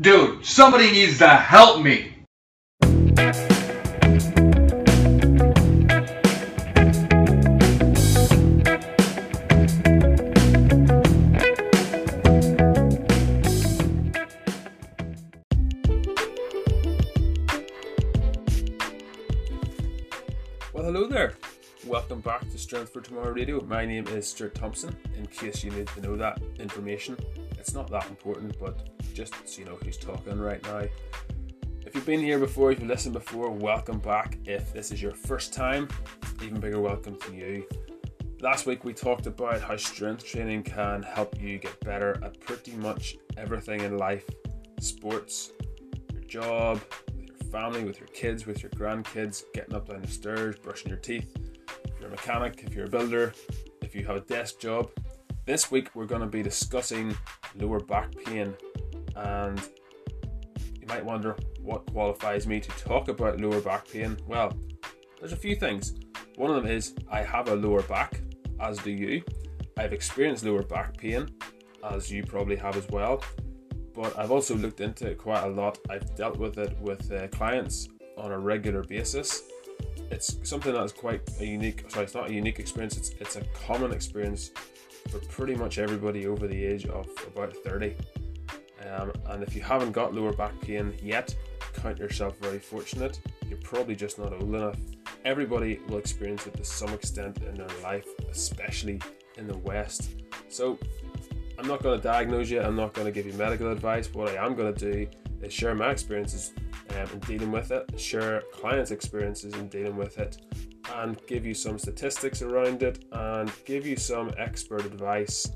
Dude, somebody needs to help me! Well, hello there. Welcome back to Strength for Tomorrow Radio. My name is Stuart Thompson. In case you need to know that information, it's not that important, but just so you know who's talking right now. If you've been here before, if you've listened before, welcome back. If this is your first time, even bigger welcome to you. Last week we talked about how strength training can help you get better at pretty much everything in life sports, your job, with your family, with your kids, with your grandkids, getting up down the stairs, brushing your teeth. If you're a mechanic, if you're a builder, if you have a desk job. This week we're going to be discussing lower back pain and you might wonder what qualifies me to talk about lower back pain. Well, there's a few things. One of them is I have a lower back, as do you. I've experienced lower back pain, as you probably have as well. But I've also looked into it quite a lot. I've dealt with it with uh, clients on a regular basis. It's something that is quite a unique. Sorry, it's not a unique experience. It's it's a common experience for pretty much everybody over the age of about 30. Um, and if you haven't got lower back pain yet, count yourself very fortunate. You're probably just not old enough. Everybody will experience it to some extent in their life, especially in the West. So, I'm not going to diagnose you, I'm not going to give you medical advice. What I am going to do is share my experiences um, in dealing with it, share clients' experiences in dealing with it, and give you some statistics around it and give you some expert advice.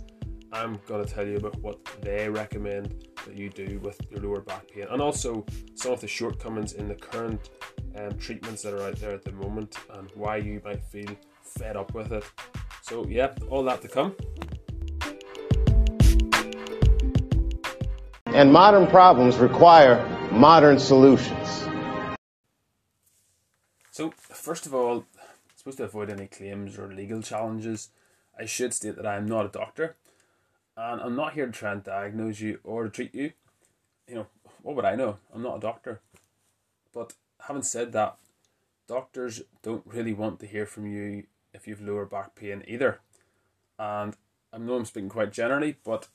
I'm going to tell you about what they recommend that you do with your lower back pain and also some of the shortcomings in the current um, treatments that are out there at the moment and why you might feel fed up with it. So, yeah, all that to come. And modern problems require modern solutions. So, first of all, supposed to avoid any claims or legal challenges, I should state that I am not a doctor and I'm not here to try and diagnose you or treat you. You know, what would I know? I'm not a doctor. But having said that, doctors don't really want to hear from you if you've lower back pain either. And I know I'm speaking quite generally, but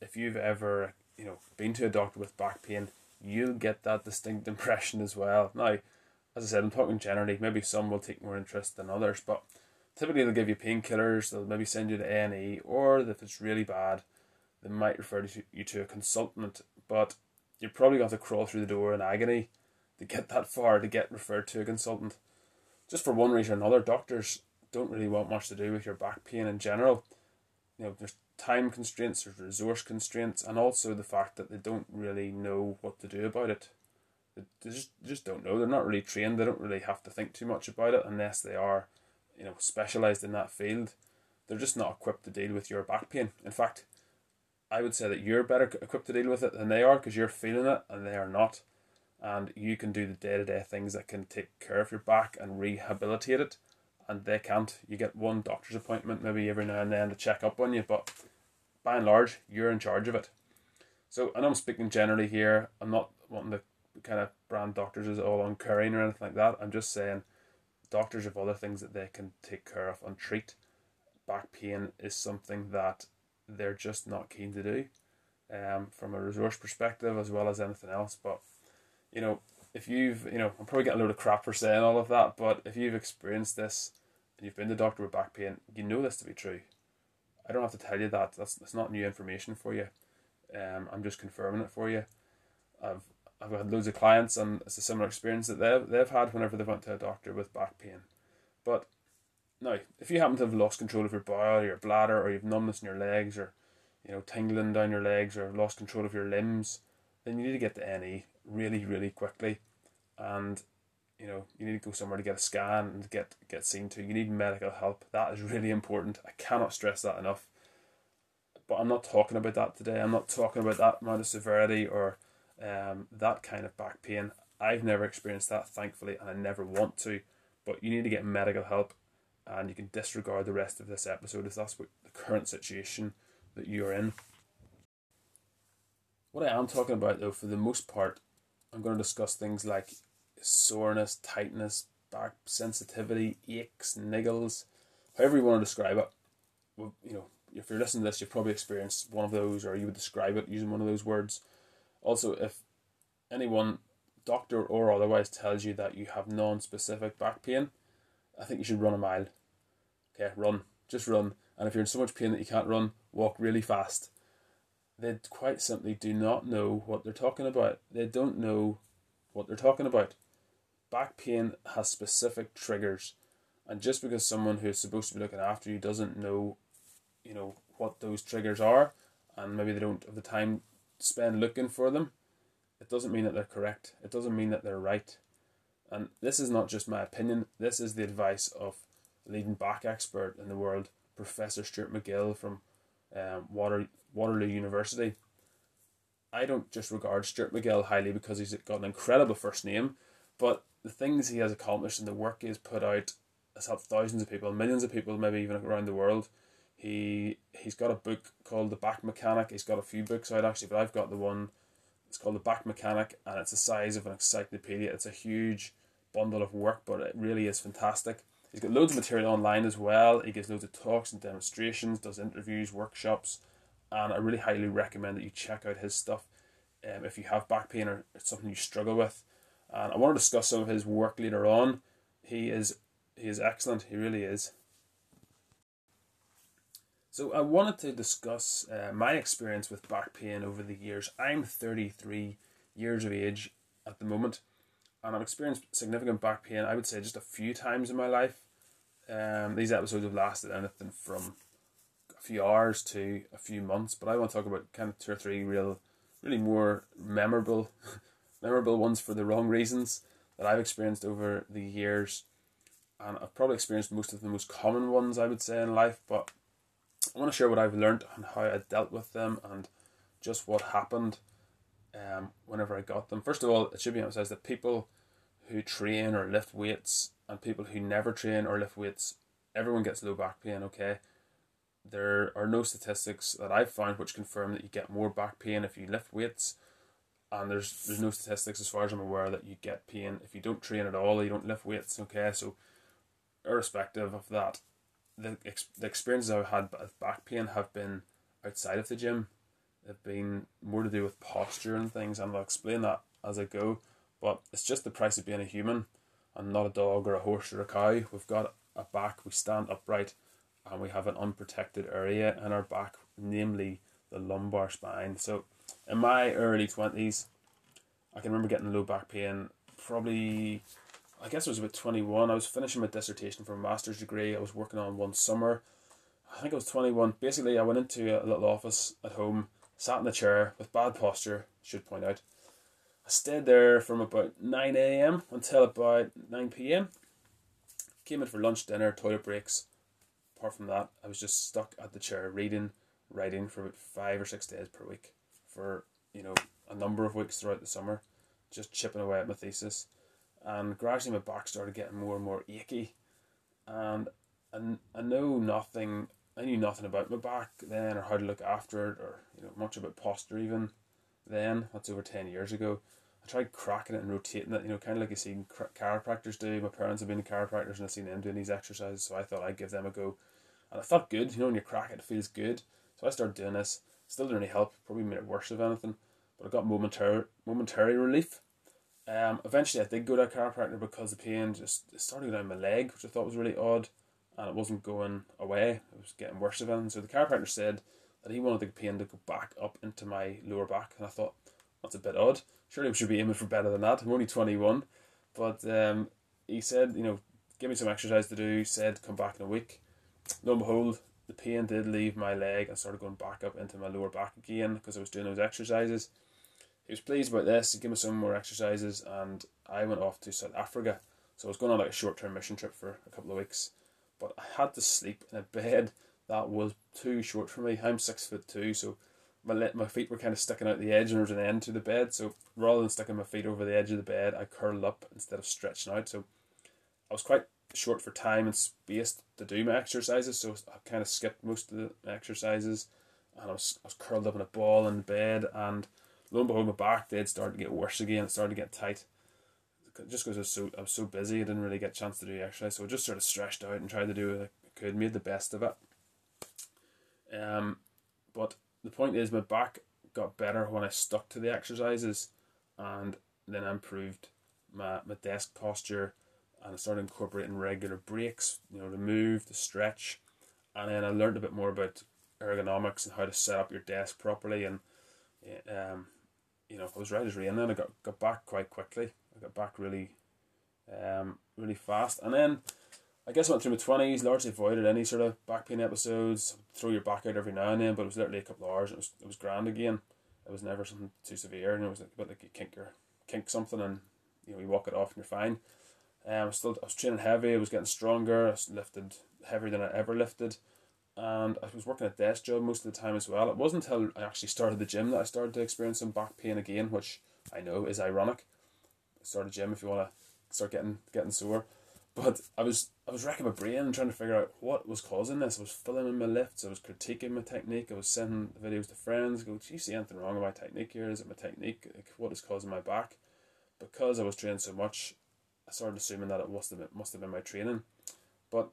if you've ever, you know, been to a doctor with back pain, you'll get that distinct impression as well. Now, as I said, I'm talking generally. Maybe some will take more interest than others, but typically they'll give you painkillers. They'll maybe send you to A and E, or if it's really bad, they might refer you to a consultant. But you're probably going to to crawl through the door in agony to get that far to get referred to a consultant. Just for one reason or another, doctors don't really want much to do with your back pain in general. You know, there's time constraints, there's resource constraints, and also the fact that they don't really know what to do about it they just they just don't know. They're not really trained. They don't really have to think too much about it unless they are, you know, specialized in that field. They're just not equipped to deal with your back pain. In fact, I would say that you're better equipped to deal with it than they are because you're feeling it and they are not. And you can do the day to day things that can take care of your back and rehabilitate it, and they can't. You get one doctor's appointment maybe every now and then to check up on you, but by and large, you're in charge of it. So, and I'm speaking generally here. I'm not wanting to kind of brand doctors as all on uncaring or anything like that. I'm just saying doctors have other things that they can take care of and treat. Back pain is something that they're just not keen to do um, from a resource perspective as well as anything else. But, you know, if you've, you know, I'm probably getting a load of crap for saying all of that, but if you've experienced this and you've been to doctor with back pain, you know this to be true. I don't have to tell you that. That's, that's not new information for you. Um, I'm just confirming it for you. I've I've had loads of clients, and it's a similar experience that they've, they've had whenever they went to a doctor with back pain. But now, if you happen to have lost control of your bowel, or your bladder, or you've numbness in your legs, or you know tingling down your legs, or lost control of your limbs, then you need to get to NE really, really quickly, and you know you need to go somewhere to get a scan and get get seen to. You need medical help. That is really important. I cannot stress that enough. But I'm not talking about that today. I'm not talking about that amount of severity or um, that kind of back pain. I've never experienced that, thankfully, and I never want to. But you need to get medical help, and you can disregard the rest of this episode if that's what the current situation that you're in. What I am talking about, though, for the most part, I'm going to discuss things like soreness, tightness, back sensitivity, aches, niggles, however you want to describe it. Well, you know, if you're listening to this, you've probably experienced one of those, or you would describe it using one of those words. Also, if anyone, doctor or otherwise, tells you that you have non-specific back pain, I think you should run a mile. Okay, run, just run. And if you're in so much pain that you can't run, walk really fast. They quite simply do not know what they're talking about. They don't know what they're talking about. Back pain has specific triggers, and just because someone who is supposed to be looking after you doesn't know, you know, what those triggers are, and maybe they don't have the time spend looking for them, it doesn't mean that they're correct. It doesn't mean that they're right. And this is not just my opinion, this is the advice of leading back expert in the world, Professor Stuart McGill from um, Water, Waterloo University. I don't just regard Stuart McGill highly because he's got an incredible first name, but the things he has accomplished and the work he has put out has helped thousands of people, millions of people, maybe even around the world. He he's got a book called The Back Mechanic. He's got a few books out actually, but I've got the one. It's called The Back Mechanic, and it's the size of an encyclopedia. It's a huge bundle of work, but it really is fantastic. He's got loads of material online as well. He gives loads of talks and demonstrations, does interviews, workshops, and I really highly recommend that you check out his stuff um, if you have back pain or it's something you struggle with. And I want to discuss some of his work later on. He is he is excellent. He really is. So I wanted to discuss uh, my experience with back pain over the years. I'm 33 years of age at the moment, and I've experienced significant back pain. I would say just a few times in my life. Um, these episodes have lasted anything from a few hours to a few months, but I want to talk about kind of two or three real, really more memorable, memorable ones for the wrong reasons that I've experienced over the years, and I've probably experienced most of the most common ones I would say in life, but I want to share what I've learned and how I dealt with them and just what happened um, whenever I got them. First of all, it should be emphasized that people who train or lift weights and people who never train or lift weights, everyone gets low back pain, okay? There are no statistics that I've found which confirm that you get more back pain if you lift weights. And there's there's no statistics as far as I'm aware that you get pain if you don't train at all, or you don't lift weights, okay? So irrespective of that, the ex- the experiences I've had with back pain have been outside of the gym. They've been more to do with posture and things, and I'll explain that as I go. But it's just the price of being a human, and not a dog or a horse or a cow. We've got a back, we stand upright, and we have an unprotected area in our back, namely the lumbar spine. So, in my early twenties, I can remember getting low back pain probably I guess it was about 21. I was finishing my dissertation for a master's degree. I was working on one summer. I think I was 21. Basically, I went into a little office at home, sat in the chair with bad posture, should point out. I stayed there from about 9 a.m. until about 9 p.m. Came in for lunch, dinner, toilet breaks. Apart from that, I was just stuck at the chair reading, writing for about five or six days per week for, you know, a number of weeks throughout the summer, just chipping away at my thesis and gradually my back started getting more and more achy, and and I know nothing. I knew nothing about my back then, or how to look after it, or you know much about posture even. Then that's over ten years ago. I tried cracking it and rotating it, you know, kind of like you see chiropractors do. My parents have been chiropractors and I've seen them doing these exercises, so I thought I'd give them a go. And it felt good, you know, when you crack it, it feels good. So I started doing this. Still didn't really help, probably made it worse if anything. But I got momentary momentary relief. Um, eventually, I did go to a chiropractor because the pain just started down my leg, which I thought was really odd, and it wasn't going away. It was getting worse again. So the chiropractor said that he wanted the pain to go back up into my lower back, and I thought that's a bit odd. Surely we should be aiming for better than that. I'm only twenty one, but um, he said, you know, give me some exercise to do. He Said come back in a week. Lo and behold, the pain did leave my leg and started going back up into my lower back again because I was doing those exercises. He was pleased about this. He gave me some more exercises, and I went off to South Africa. So I was going on like a short term mission trip for a couple of weeks, but I had to sleep in a bed that was too short for me. I'm six foot two, so my my feet were kind of sticking out the edge, and there was an end to the bed. So rather than sticking my feet over the edge of the bed, I curled up instead of stretching out. So I was quite short for time and space to do my exercises, so I kind of skipped most of the exercises, and I was I was curled up in a ball in bed and lo and behold, my back did start to get worse again. It started to get tight. Just because I was so I was so busy, I didn't really get a chance to do exercise. So I just sort of stretched out and tried to do what I could, made the best of it. Um, but the point is, my back got better when I stuck to the exercises, and then I improved my, my desk posture, and I started incorporating regular breaks, you know, to move, to stretch, and then I learned a bit more about ergonomics and how to set up your desk properly, and um, you know, I was ready as rain. Then I got got back quite quickly. I got back really, um, really fast, and then I guess I went through my twenties, largely avoided any sort of back pain episodes. Throw your back out every now and then, but it was literally a couple of hours. It was it was grand again. It was never something too severe, and it was a bit like you kink your kink something, and you know you walk it off and you're fine. Um, I was still I was training heavy. I was getting stronger. I lifted heavier than I ever lifted, and I was working a desk job most of the time as well. It wasn't until I actually started the gym that I started to experience some back pain again, which I know is ironic. Start a gym if you want to start getting getting sore, but I was I was racking my brain trying to figure out what was causing this. I was filling my lifts. I was critiquing my technique. I was sending videos to friends. Go, do you see anything wrong with my technique here? Is it my technique? Like, what is causing my back? Because I was training so much, I started assuming that it must have been, must have been my training. But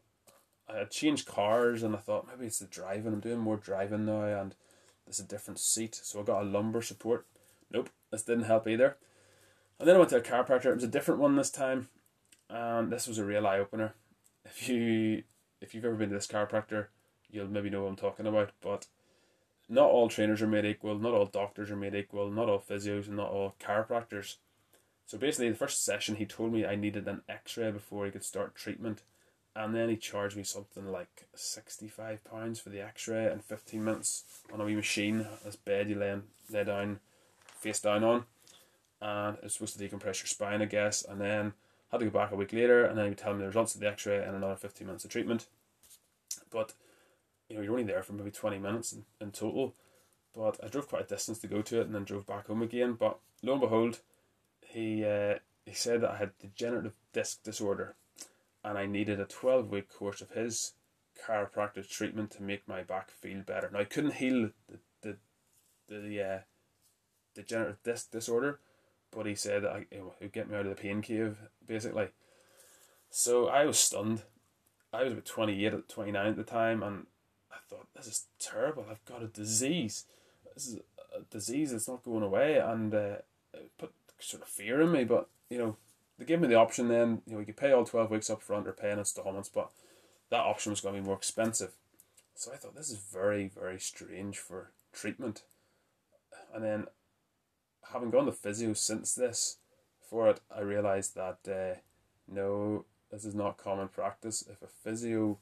I had changed cars and I thought maybe it's the driving. I'm doing more driving now and there's a different seat. So I got a lumbar support. Nope, this didn't help either. And then I went to a chiropractor. It was a different one this time. And this was a real eye opener. If you if you've ever been to this chiropractor, you'll maybe know what I'm talking about. But not all trainers are made equal, not all doctors are made equal, not all physios and not all chiropractors. So basically, the first session, he told me I needed an X-ray before he could start treatment, and then he charged me something like sixty-five pounds for the X-ray and fifteen minutes on a wee machine, this bed you lay lay down, face down on, and it's supposed to decompress your spine, I guess, and then had to go back a week later, and then he would tell me the results of the X-ray and another fifteen minutes of treatment, but you know you're only there for maybe twenty minutes in, in total. But I drove quite a distance to go to it, and then drove back home again. But lo and behold, he uh, he said that I had degenerative disc disorder, and I needed a twelve week course of his chiropractic treatment to make my back feel better. Now I couldn't heal the the the uh, degenerative disc disorder, but he said that I, it would get me out of the pain cave basically. So I was stunned. I was about twenty eight at twenty nine at the time, and I thought this is terrible. I've got a disease. This is a disease that's not going away, and uh, it put sort of fear in me. But you know, they gave me the option. Then you know, you could pay all twelve weeks up front or pay in installments, but that option was going to be more expensive. So I thought this is very very strange for treatment. And then, having gone to physio since this, for it, I realised that uh, no, this is not common practice. If a physio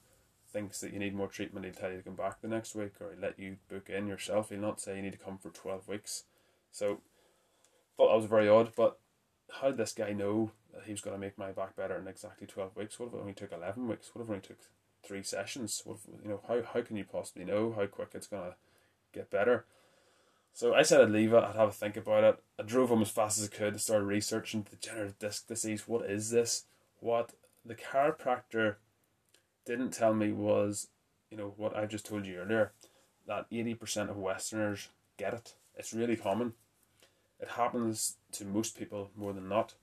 thinks that you need more treatment, he'll tell you to come back the next week or he'll let you book in yourself. He'll not say you need to come for 12 weeks. So thought that was very odd, but how did this guy know he was going to make my back better in exactly 12 weeks? What if it only took 11 weeks? What if it only took three sessions? What if, you know, how, how can you possibly know how quick it's going to get better? So I said I'd leave it, I'd have a think about it. I drove home as fast as I could to start researching degenerative disc disease. What is this? What the chiropractor didn't tell me was, you know, what I just told you earlier, that 80% of Westerners get it. It's really common. It happens to most people more than not.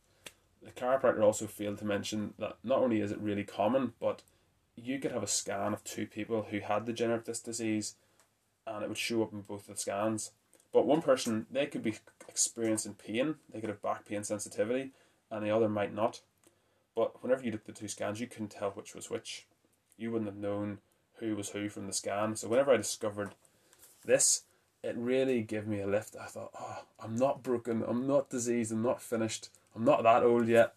The chiropractor also failed to mention that not only is it really common, but you could have a scan of two people who had degenerative disc disease and it would show up in both the scans. But one person, they could be experiencing pain, they could have back pain sensitivity, and the other might not. But whenever you looked at the two scans, you couldn't tell which was which. You wouldn't have known who was who from the scan. So whenever I discovered this, it really gave me a lift. I thought, oh, I'm not broken, I'm not diseased, I'm not finished, I'm not that old yet.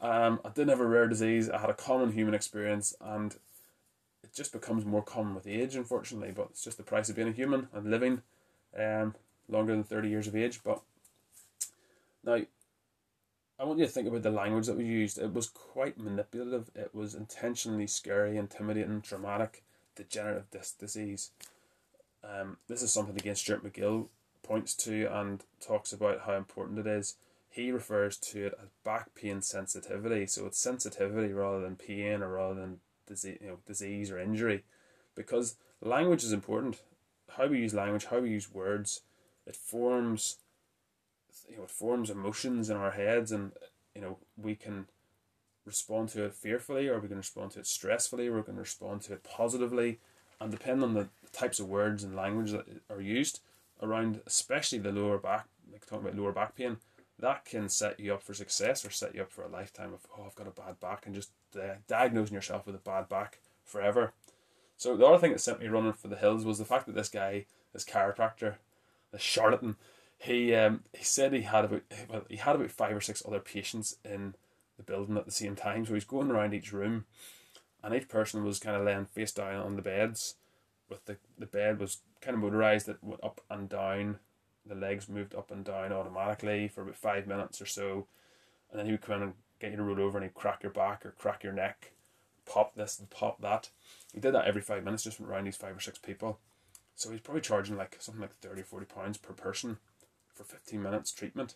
Um, I didn't have a rare disease, I had a common human experience, and it just becomes more common with age, unfortunately. But it's just the price of being a human and living um, longer than 30 years of age. But now, I want you to think about the language that we used. It was quite manipulative, it was intentionally scary, intimidating, dramatic, degenerative disc disease. Um, this is something against Stuart McGill points to and talks about how important it is. He refers to it as back pain sensitivity, so it's sensitivity rather than pain or rather than disease, you know, disease or injury, because language is important. How we use language, how we use words, it forms you know it forms emotions in our heads, and you know we can respond to it fearfully, or we can respond to it stressfully, or we can respond to it positively, and depending on the types of words and language that are used around, especially the lower back, like talking about lower back pain, that can set you up for success or set you up for a lifetime of oh I've got a bad back and just uh, diagnosing yourself with a bad back forever. So the other thing that sent me running for the hills was the fact that this guy, this chiropractor, this charlatan, he um, he said he had about well he had about five or six other patients in the building at the same time. So he's going around each room, and each person was kind of laying face down on the beds, with the the bed was kind of motorized that went up and down the legs moved up and down automatically for about five minutes or so, and then he would come in and get you to roll over and he'd crack your back or crack your neck, pop this and pop that. He did that every five minutes, just went around these five or six people. So he's probably charging like something like 30 or 40 pounds per person for 15 minutes treatment.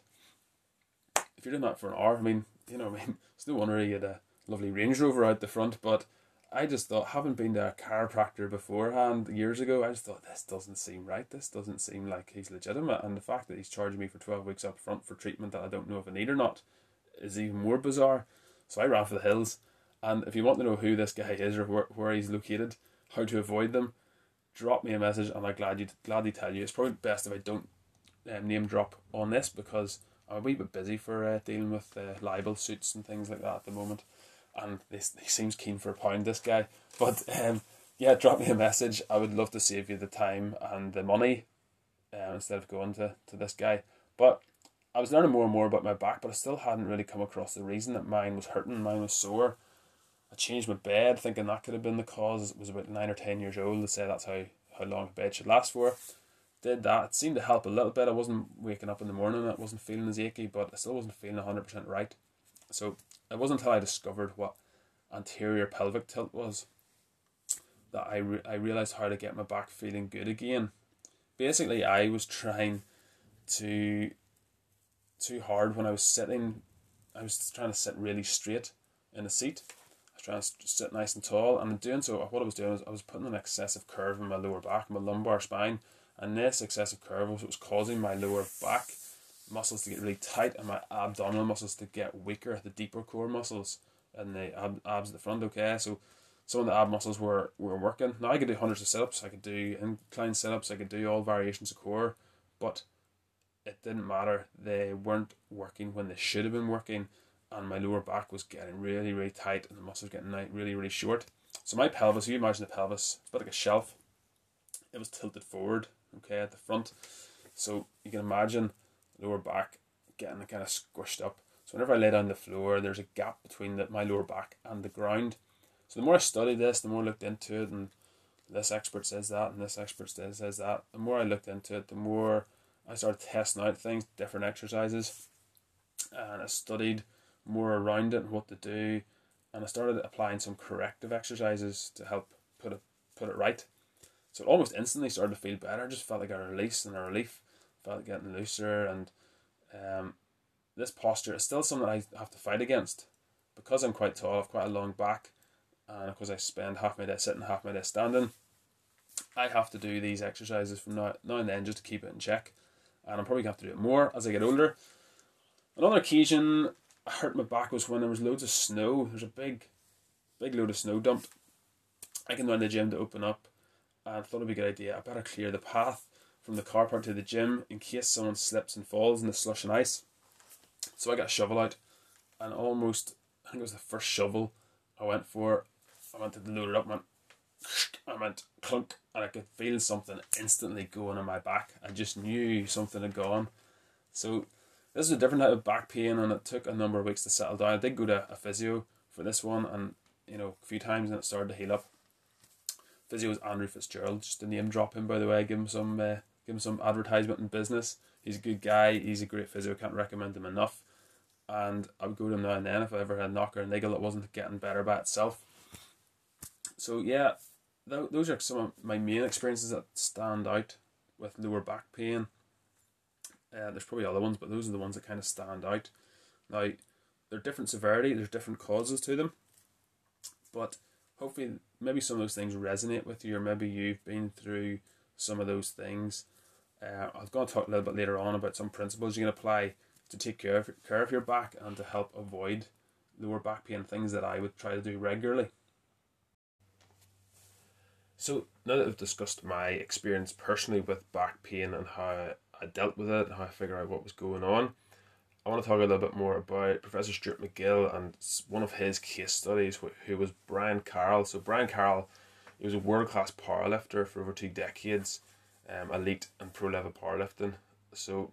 If you're doing that for an hour, I mean, you know, I mean, it's no wonder he had a lovely Range Rover out the front, but I just thought, having been to a chiropractor beforehand years ago, I just thought this doesn't seem right. This doesn't seem like he's legitimate, and the fact that he's charging me for twelve weeks up front for treatment that I don't know if I need or not is even more bizarre. So I ran for the hills, and if you want to know who this guy is or where, where he's located, how to avoid them, drop me a message, and I'm glad you gladly tell you. It's probably best if I don't um, name drop on this because I'm a wee bit busy for uh, dealing with uh, libel suits and things like that at the moment and this he seems keen for a pound. This guy, but um, yeah, drop me a message. I would love to save you the time and the money um, instead of going to to this guy. But I was learning more and more about my back, but I still hadn't really come across the reason that mine was hurting. Mine was sore. I changed my bed, thinking that could have been the cause. It was about nine or ten years old. They say that's how how long a bed should last for. Did that. It seemed to help a little bit. I wasn't waking up in the morning. I wasn't feeling as achy, but I still wasn't feeling hundred percent right. So it wasn't until I discovered what anterior pelvic tilt was that I, re- I realized how to get my back feeling good again. Basically, I was trying to too hard when I was sitting. I was trying to sit really straight in the seat. I was trying to sit nice and tall, and in doing so, what I was doing was I was putting an excessive curve in my lower back, my lumbar spine, and this excessive curve was was causing my lower back muscles to get really tight and my abdominal muscles to get weaker, the deeper core muscles and the ab- abs at the front. Okay, so some of the ab muscles were, were working. Now I could do hundreds of sit ups, I could do incline sit ups, I could do all variations of core, but it didn't matter. They weren't working when they should have been working, and my lower back was getting really, really tight, and the muscles getting really, really short. So my pelvis, you imagine the pelvis, it's about like a shelf. It was tilted forward, okay, at the front. So you can imagine lower back getting kind of squished up. So whenever I lay down the floor, there's a gap between the, my lower back and the ground. So the more I studied this, the more I looked into it, and this expert says that, and this expert says, says that. The more I looked into it, the more I started testing out things, different exercises, and I studied more around it and what to do, and I started applying some corrective exercises to help put it put it right. So it almost instantly started to feel better. I just felt like a release and a relief felt getting looser, and um, this posture is still something I have to fight against because I'm quite tall. I've quite a long back, and because I spend half my day sitting, half my day standing. I have to do these exercises from now, now and then just to keep it in check, and I'm probably to have to do it more as I get older. Another occasion I hurt my back was when there was loads of snow. There's a big, big load of snow dumped. I down to the gym to open up, and thought it'd be a good idea. I better clear the path from the car park to the gym in case someone slips and falls in the slush and ice. So I got a shovel out and almost, I think it was the first shovel I went for. I went to load it up, went, I went clunk, and I could feel something instantly going in my back. I just knew something had gone. So this is a different type of back pain, and it took a number of weeks to settle down. I did go to a physio for this one, and you know, a few times, and it started to heal up. Physio was Andrew Fitzgerald, just a name drop him by the way, give him some uh, give him some advertisement in business. He's a good guy. He's a great physio. I can't recommend him enough. And I would go to him now and then if I ever had a knock or a niggle that wasn't getting better by itself. So yeah, th- those are some of my main experiences that stand out with lower back pain. Uh, there's probably other ones, but those are the ones that kind of stand out. Now, they're different severity. There's different causes to them, but hopefully, maybe some of those things resonate with you, or maybe you've been through some of those things Uh, I was going to talk a little bit later on about some principles you can apply to take care of, care of your back and to help avoid lower back pain, things that I would try to do regularly. So now that I've discussed my experience personally with back pain and how I dealt with it and how I figured out what was going on, I want to talk a little bit more about Professor Stuart McGill and one of his case studies, who was Brian Carroll. So Brian Carroll, he was a world class powerlifter for over two decades, um, elite and pro level powerlifting. So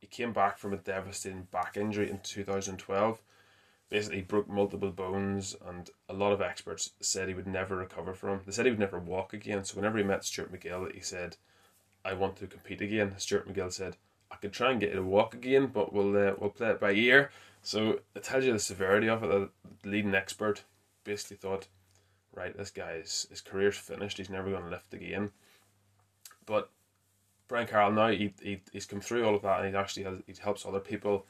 he came back from a devastating back injury in two thousand twelve basically broke multiple bones, and a lot of experts said he would never recover from. They said he would never walk again. So whenever he met Stuart McGill, he said, "I want to compete again." Stuart McGill said, "I could try and get you to walk again, but we'll uh, we'll play it by ear." So it tells you the severity of it. The leading expert basically thought, "Right, this guy's his career's finished. He's never going to lift again." But Brian Carroll now he, he he's come through all of that, and he actually has he helps other people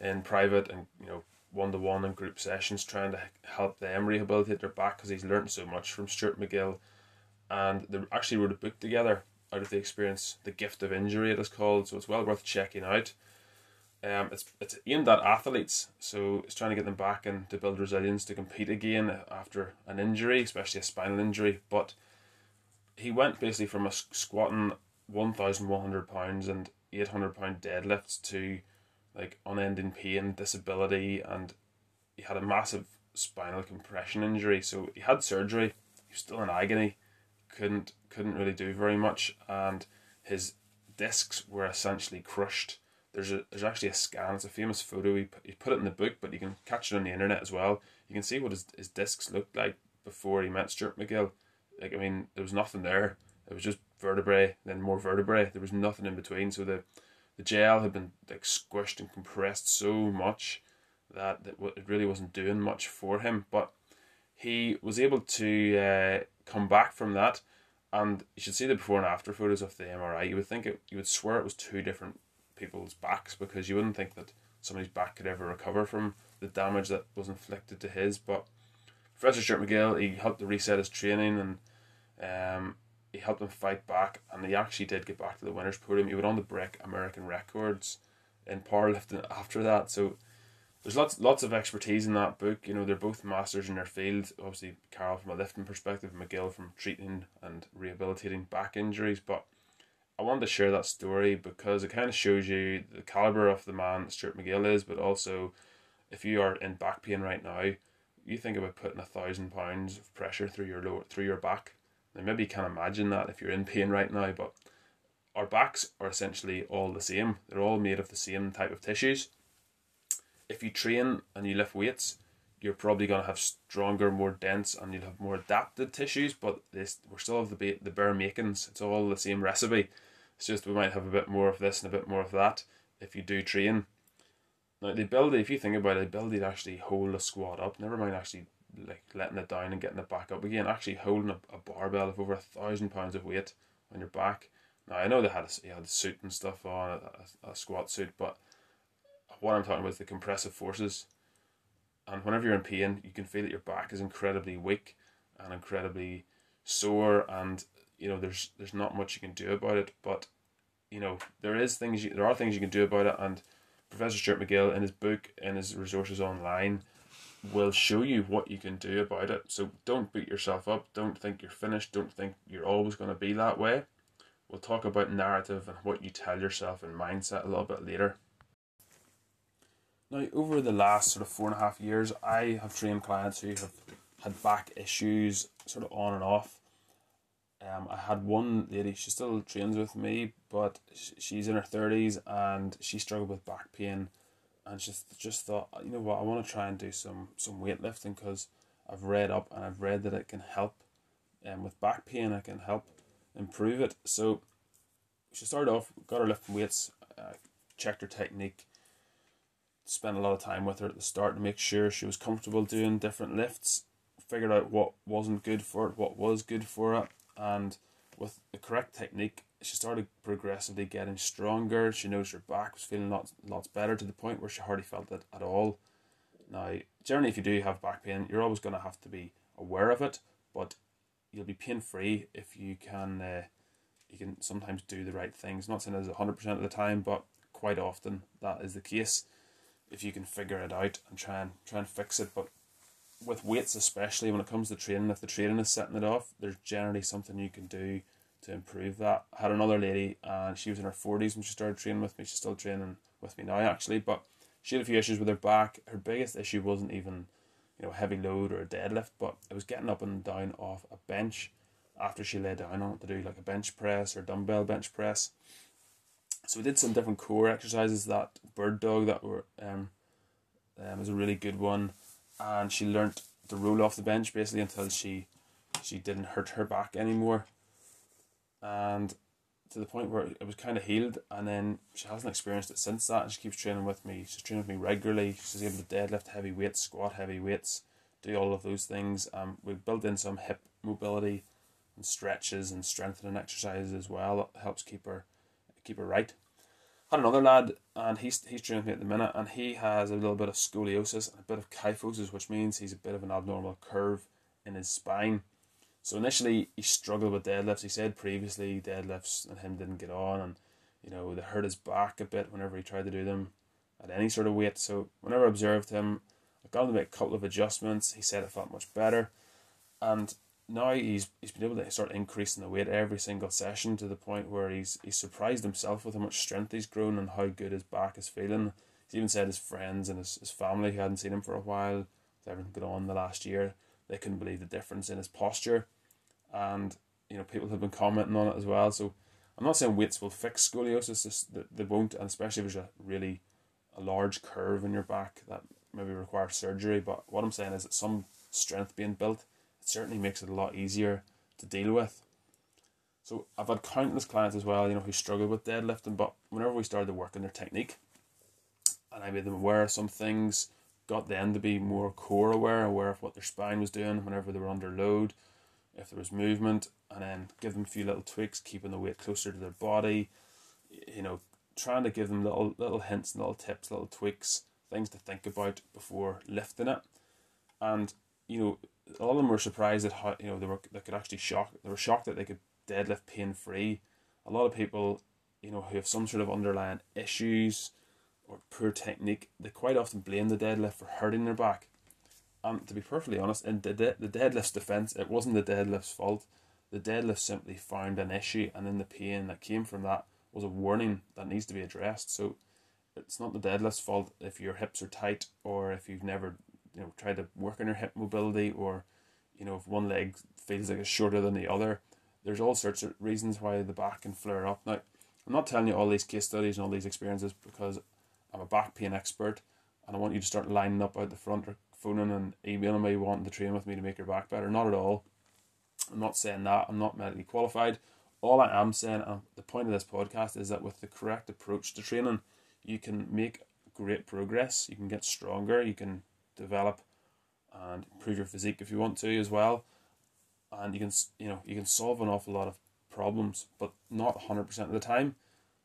in private and you know one to one and group sessions, trying to help them rehabilitate their back because he's learned so much from Stuart McGill. And they actually wrote a book together out of the experience, The Gift of Injury, it is called. So it's well worth checking out. Um, it's it's aimed at athletes, so it's trying to get them back and to build resilience to compete again after an injury, especially a spinal injury. But he went basically from a squatting one thousand one hundred pounds and eight hundred pound deadlifts to like unending pain, disability, and he had a massive spinal compression injury. So he had surgery. He was still in agony. couldn't couldn't really do very much, and his discs were essentially crushed. There's a there's actually a scan. It's a famous photo. He put, he put it in the book, but you can catch it on the internet as well. You can see what his his discs looked like before he met Stuart McGill. Like I mean, there was nothing there. It was just vertebrae, then more vertebrae. There was nothing in between. So the the gel had been like squished and compressed so much that it really wasn't doing much for him. But he was able to uh, come back from that, and you should see the before and after photos of the MRI. You would think it, you would swear it was two different people's backs because you wouldn't think that somebody's back could ever recover from the damage that was inflicted to his. But Professor Stuart McGill, he helped to reset his training and um, he helped him fight back, and he actually did get back to the winners' podium. He went on to break American records in powerlifting after that. So there's lots lots of expertise in that book. You know, they're both masters in their field. Obviously, Carroll from a lifting perspective, McGill from treating and rehabilitating back injuries. But I wanted to share that story because it kind of shows you the caliber of the man Stuart McGill is, but also if you are in back pain right now, you think about putting a thousand pounds of pressure through your lower through your back now, maybe you can't imagine that if you're in pain right now, but our backs are essentially all the same. They're all made of the same type of tissues. If you train and you lift weights, you're probably going to have stronger, more dense, and you'll have more adapted tissues. But this, we're still of the the bare makings. It's all the same recipe. It's just we might have a bit more of this and a bit more of that if you do train. Now the ability, if you think about it, the ability to actually hold a squat up, never mind actually like letting it down and getting it back up again. Actually holding a, a barbell of over a thousand pounds of weight on your back. Now I know they had a, had a suit and stuff on a, a, squat suit, but what I'm talking about is the compressive forces. And whenever you're in pain, you can feel that your back is incredibly weak and incredibly sore, and you know there's there's not much you can do about it. But you know there is things you, there are things you can do about it, and Professor Stuart McGill in his book and his resources online will show you what you can do about it. So don't beat yourself up. Don't think you're finished. Don't think you're always going to be that way. We'll talk about narrative and what you tell yourself and mindset a little bit later. Now, over the last sort of four and a half years, I have trained clients who have had back issues sort of on and off. Um, I had one lady, she still trains with me, but she's in her 30s and she struggled with back pain and just just thought, you know what, I want to try and do some some weightlifting because I've read up and I've read that it can help, um, with back pain, it can help improve it. So she started off, got her lifting weights, uh, checked her technique, spent a lot of time with her at the start to make sure she was comfortable doing different lifts, figured out what wasn't good for it, what was good for it, and with the correct technique, she started progressively getting stronger. She noticed her back was feeling lots lots better to the point where she hardly felt it at all. Now, generally, if you do have back pain, you're always going to have to be aware of it, but you'll be pain free if you can uh, he can sometimes do the right things. Not saying it's hundred percent of the time, but quite often that is the case. If you can figure it out and try and try and fix it, but with weights especially when it comes to training, if the training is setting it off, there's generally something you can do to improve that. I had another lady and she was in her forties when she started training with me. She's still training with me now actually, but she had a few issues with her back. Her biggest issue wasn't even, you know, a heavy load or a deadlift, but it was getting up and down off a bench after she lay down on it to do like a bench press or dumbbell bench press. So we did some different core exercises. That bird dog that were um, um was a really good one, and she learnt to roll off the bench basically until she she didn't hurt her back anymore, and to the point where it was kind of healed. And then she hasn't experienced it since that, and she keeps training with me. She's training with me regularly. She's able to deadlift heavy weights, squat heavy weights, do all of those things. Um, we've built in some hip mobility and stretches and strengthening exercises as well. Helps keep her keep her right. Had another lad and he's he's training with me at the minute and he has a little bit of scoliosis and a bit of kyphosis, which means he's a bit of an abnormal curve in his spine. So initially he struggled with deadlifts. He said previously deadlifts and him didn't get on and you know they hurt his back a bit whenever he tried to do them at any sort of weight. So whenever I observed him, I got him to make a couple of adjustments. He said it felt much better. And now he's he's been able to start increasing the weight every single session to the point where he's he's surprised himself with how much strength he's grown and how good his back is feeling. He's even said his friends and his, his family who hadn't seen him for a while, everything going on the last year, they couldn't believe the difference in his posture. And, you know, people have been commenting on it as well. So I'm not saying weights will fix scoliosis, that they won't, and especially if there's a really a large curve in your back that maybe requires surgery. But what I'm saying is that some strength being built it certainly makes it a lot easier to deal with. So I've had countless clients as well, you know, who struggle with deadlifting, but whenever we started to work on their technique, and I made them aware of some things, got them to be more core aware, aware of what their spine was doing whenever they were under load, if there was movement, and then give them a few little tweaks, keeping the weight closer to their body, you know, trying to give them little little hints, little tips, little tweaks, things to think about before lifting it. And, you know, a lot of them were surprised at how you know they were they could actually shock they were shocked that they could deadlift pain free. A lot of people, you know, who have some sort of underlying issues or poor technique, they quite often blame the deadlift for hurting their back. And to be perfectly honest, in the de- the deadlift's defense, it wasn't the deadlift's fault. The deadlift simply found an issue, and then the pain that came from that was a warning that needs to be addressed. So it's not the deadlift's fault if your hips are tight or if you've never you know try to work on your hip mobility or you know if one leg feels like it's shorter than the other there's all sorts of reasons why the back can flare up now i'm not telling you all these case studies and all these experiences because i'm a back pain expert and i want you to start lining up out the front or phoning and emailing me wanting to train with me to make your back better. Not at all. I'm not saying that. I'm not medically qualified. All i am saying and the point of this podcast is that with the correct approach to training you can make great progress. You can get stronger. You can develop and improve your physique if you want to as well. And you can you know you can solve an awful lot of problems, but not hundred percent of the time,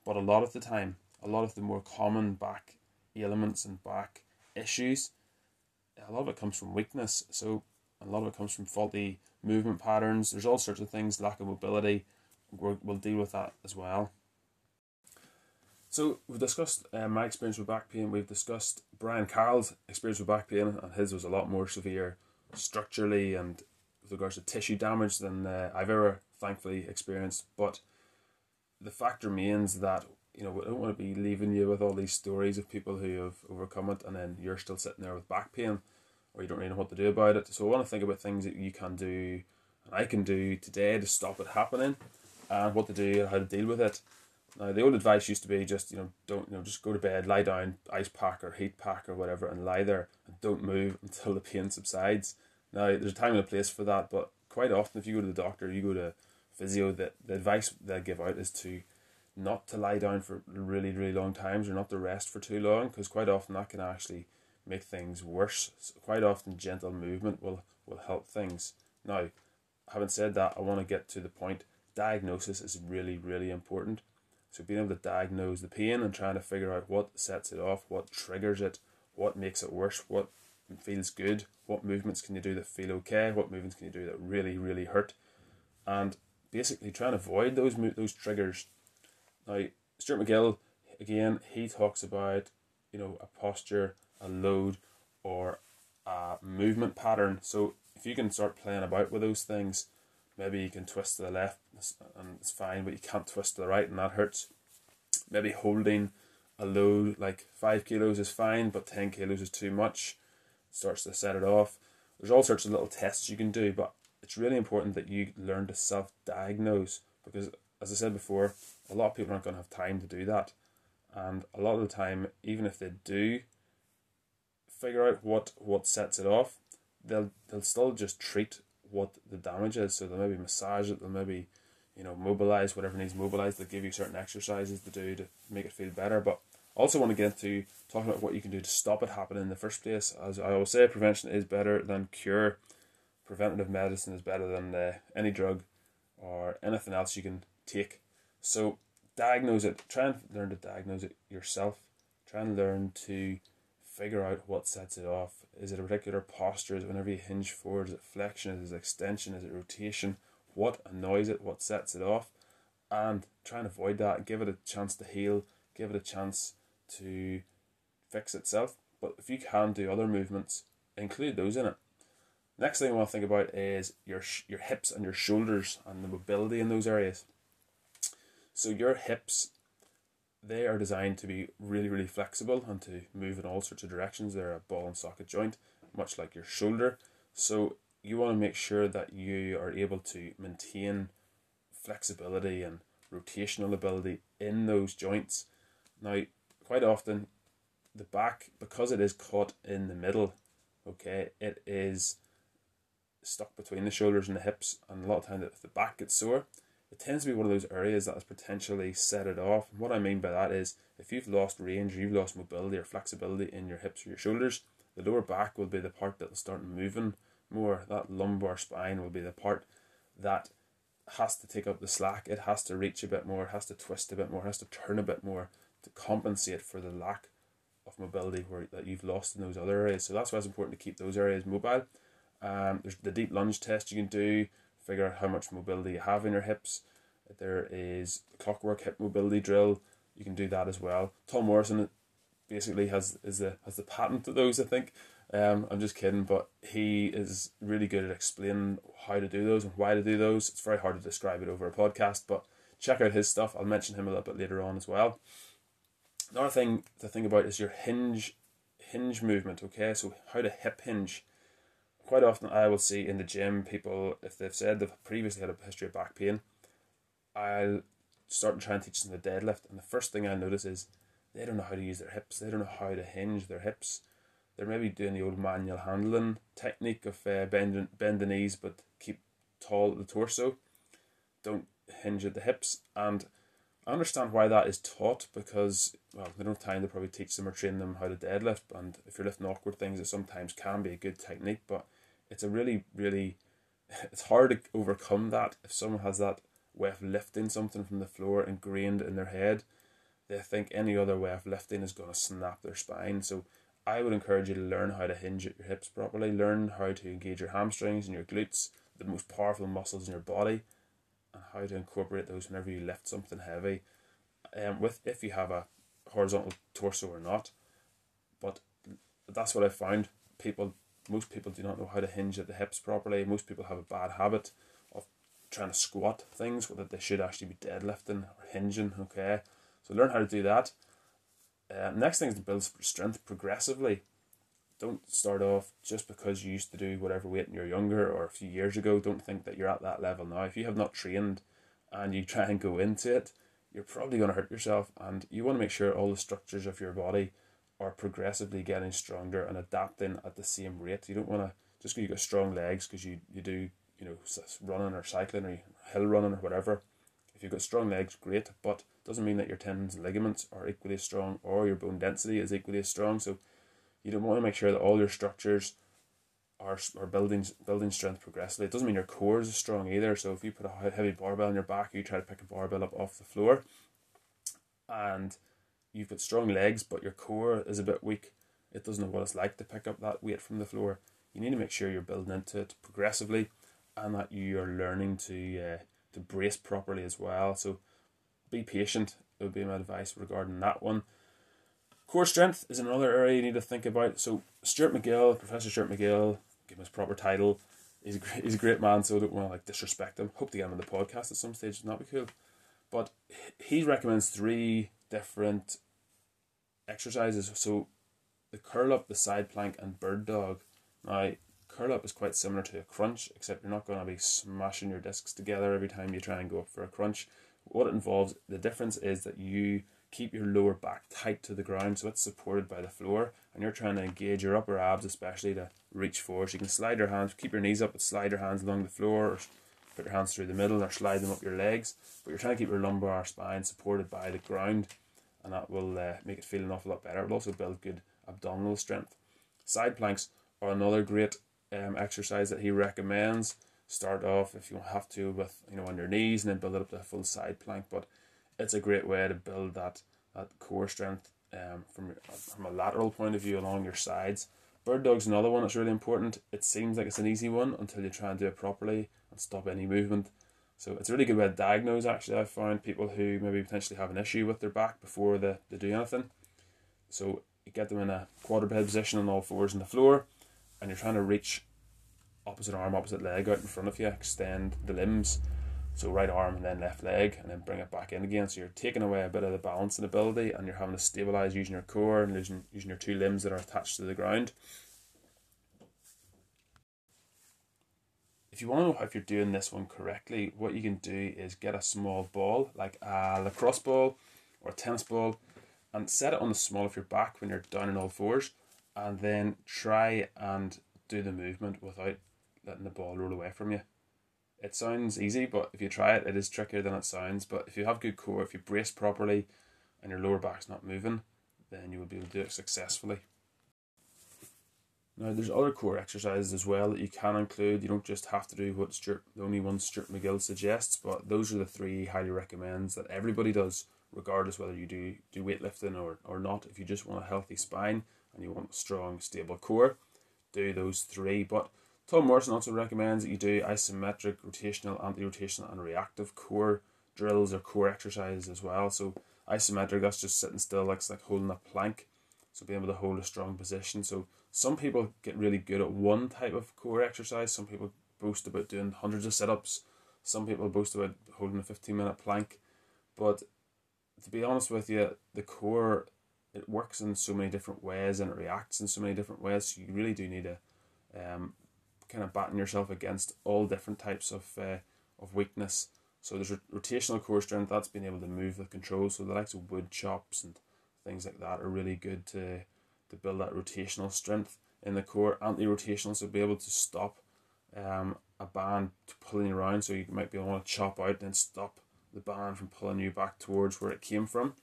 but a lot of the time. A lot of the more common back ailments and back issues, a lot of it comes from weakness. So a lot of it comes from faulty movement patterns. There's all sorts of things, lack of mobility. we will deal with that as well. So we've discussed uh, my experience with back pain. We've discussed Brian Carroll's experience with back pain, and his was a lot more severe structurally and with regards to tissue damage than uh, I've ever thankfully experienced. But the fact remains that you know we don't want to be leaving you with all these stories of people who have overcome it, and then you're still sitting there with back pain, or you don't really know what to do about it. So I want to think about things that you can do, and I can do today to stop it happening, and what to do and how to deal with it. Now the old advice used to be just you know don't you know just go to bed, lie down, ice pack or heat pack or whatever, and lie there and don't move until the pain subsides. Now there's a time and a place for that, but quite often if you go to the doctor, you go to physio, the, the advice they give out is to not to lie down for really really long times or not to rest for too long because quite often that can actually make things worse. So quite often gentle movement will will help things. Now, having said that, I want to get to the point. Diagnosis is really really important so being able to diagnose the pain and trying to figure out what sets it off, what triggers it, what makes it worse, what feels good, what movements can you do that feel okay, what movements can you do that really, really hurt. And basically try and avoid those those triggers. Now, Stuart McGill, again, he talks about you know a posture, a load, or a movement pattern. So if you can start playing about with those things, maybe you can twist to the left and it's fine, but you can't twist to the right and that hurts. Maybe holding a load like five kilos is fine, but ten kilos is too much. It starts to set it off. There's all sorts of little tests you can do, but it's really important that you learn to self diagnose because, as I said before, a lot of people aren't going to have time to do that. And a lot of the time, even if they do figure out what, what sets it off, they'll they'll still just treat what the damage is. So they'll maybe massage it, they'll maybe, you know, mobilize whatever needs mobilized, they'll give you certain exercises to do to make it feel better. But I also want to get into talking about what you can do to stop it happening in the first place. As I always say, prevention is better than cure. Preventative medicine is better than uh, any drug or anything else you can take. So diagnose it. Try and learn to diagnose it yourself. Try and learn to figure out what sets it off. Is it a particular posture? Is it whenever you hinge forward? Is it flexion? Is it extension? Is it rotation? What annoys it? What sets it off? And try and avoid that. Give it a chance to heal. Give it a chance to fix itself. But if you can do other movements, include those in it. Next thing I want to think about is your your hips and your shoulders and the mobility in those areas. So your hips, they are designed to be really really flexible and to move in all sorts of directions. They're a ball and socket joint, much like your shoulder. So you want to make sure that you are able to maintain flexibility and rotational ability in those joints. Now, quite often the back because it is caught in the middle okay it is stuck between the shoulders and the hips and a lot of times if the back gets sore it tends to be one of those areas that has potentially set it off what i mean by that is if you've lost range or you've lost mobility or flexibility in your hips or your shoulders the lower back will be the part that will start moving more that lumbar spine will be the part that has to take up the slack it has to reach a bit more it has to twist a bit more it has to turn a bit more to compensate for the lack of mobility where that you've lost in those other areas. So that's why it's important to keep those areas mobile. Um, there's the deep lunge test you can do, figure out how much mobility you have in your hips. There is clockwork hip mobility drill. You can do that as well. Tom Morrison basically has is the has the patent to those. I think. Um, I'm just kidding, but he is really good at explaining how to do those and why to do those. It's very hard to describe it over a podcast, but check out his stuff. I'll mention him a little bit later on as well. Another thing to think about is your hinge hinge movement, okay? So how to hip hinge. Quite often I will see in the gym people if they've said they've previously had a history of back pain, I'll start and try and teach them the deadlift and the first thing I notice is they don't know how to use their hips, they don't know how to hinge their hips. They're maybe doing the old manual handling technique of uh, bend, bend the knees but keep tall at the torso. Don't hinge at the hips and I understand why that is taught because well, they don't have time to probably teach them or train them how to deadlift. And if you're lifting awkward things, it sometimes can be a good technique, but it's a really, really, it's hard to overcome that if someone has that way of lifting something from the floor ingrained in their head. They think any other way of lifting is going to snap their spine. So I would encourage you to learn how to hinge your hips properly, learn how to engage your hamstrings and your glutes, the most powerful muscles in your body and how to incorporate those whenever you lift something heavy. Um, with if you have a horizontal torso or not, but that's what I found. People, most people do not know how to hinge at the hips properly. Most people have a bad habit of trying to squat things that they should actually be deadlifting or hinging. Okay, so learn how to do that. Uh, next thing is to build strength progressively don't start off just because you used to do whatever weight when you're younger or a few years ago. Don't think that you're at that level now. If you have not trained and you try and go into it, you're probably going to hurt yourself. And you want to make sure all the structures of your body are progressively getting stronger and adapting at the same rate. You don't want to just because you got strong legs because you, you do you know running or cycling or hill running or whatever. If you've got strong legs, great, but doesn't mean that your tendons and ligaments are equally strong or your bone density is equally as strong. So you don't want to make sure that all your structures are, are building building strength progressively. It doesn't mean your core is strong either. So if you put a heavy barbell on your back, you try to pick a barbell up off the floor, and you've got strong legs, but your core is a bit weak. It doesn't know what it's like to pick up that weight from the floor. You need to make sure you're building into it progressively, and that you are learning to uh, to brace properly as well. So be patient. It would be my advice regarding that one. Core strength is another area you need to think about. So Stuart McGill, Professor Stuart McGill, give him his proper title. He's a great, he's a great man, so I don't want to like disrespect him. Hope to get him on the podcast at some stage. Not be cool, but he recommends three different exercises. So the curl up, the side plank, and bird dog. Now curl up is quite similar to a crunch, except you're not going to be smashing your discs together every time you try and go up for a crunch. What it involves, the difference is that you keep your lower back tight to the ground so it's supported by the floor and you're trying to engage your upper abs especially to reach forward. So you can slide your hands, keep your knees up but slide your hands along the floor or put your hands through the middle or slide them up your legs. But you're trying to keep your lumbar spine supported by the ground and that will uh, make it feel an awful lot better. It will also build good abdominal strength. Side planks are another great um, exercise that he recommends. Start off if you have to with you know on your knees and then build it up to a full side plank. But it's a great way to build that that core strength um, from from a lateral point of view along your sides. Bird dog's another one that's really important. It seems like it's an easy one until you try and do it properly and stop any movement. So it's a really good way to diagnose. Actually, I've found people who maybe potentially have an issue with their back before they, they do anything. So you get them in a quadruped position on all fours on the floor, and you're trying to reach opposite arm, opposite leg out in front of you, extend the limbs so right arm and then left leg, and then bring it back in again. So you're taking away a bit of the balancing ability, and you're having to stabilize using your core and using using your two limbs that are attached to the ground. If you want to know if you're doing this one correctly, what you can do is get a small ball, like a lacrosse ball or a tennis ball, and set it on the small of your back when you're down on all fours, and then try and do the movement without letting the ball roll away from you it sounds easy, but if you try it, it is trickier than it sounds. But if you have good core, if you brace properly, and your lower back's not moving, then you will be able to do it successfully. Now, there's other core exercises as well that you can include. You don't just have to do what Stuart, the only one Stuart McGill suggests, but those are the three he highly recommends that everybody does, regardless whether you do do weightlifting or, or not. If you just want a healthy spine and you want a strong, stable core, do those three. But Tom Morrison also recommends that you do isometric, rotational, anti-rotational, and reactive core drills or core exercises as well. So isometric, that's just sitting still, like like holding a plank. So being able to hold a strong position. So some people get really good at one type of core exercise. Some people boast about doing hundreds of sit-ups. Some people boast about holding a 15 minute plank. But to be honest with you, the core it works in so many different ways and it reacts in so many different ways. So you really do need to um, kind of batting yourself against all different types of uh, of weakness. So there's rotational core strength that's being able to move with control. So the likes of wood chops and things like that are really good to to build that rotational strength in the core. Anti-rotational, so be able to stop um, a band pulling around. So you might be able to chop out and stop the band from pulling you back towards where it came from.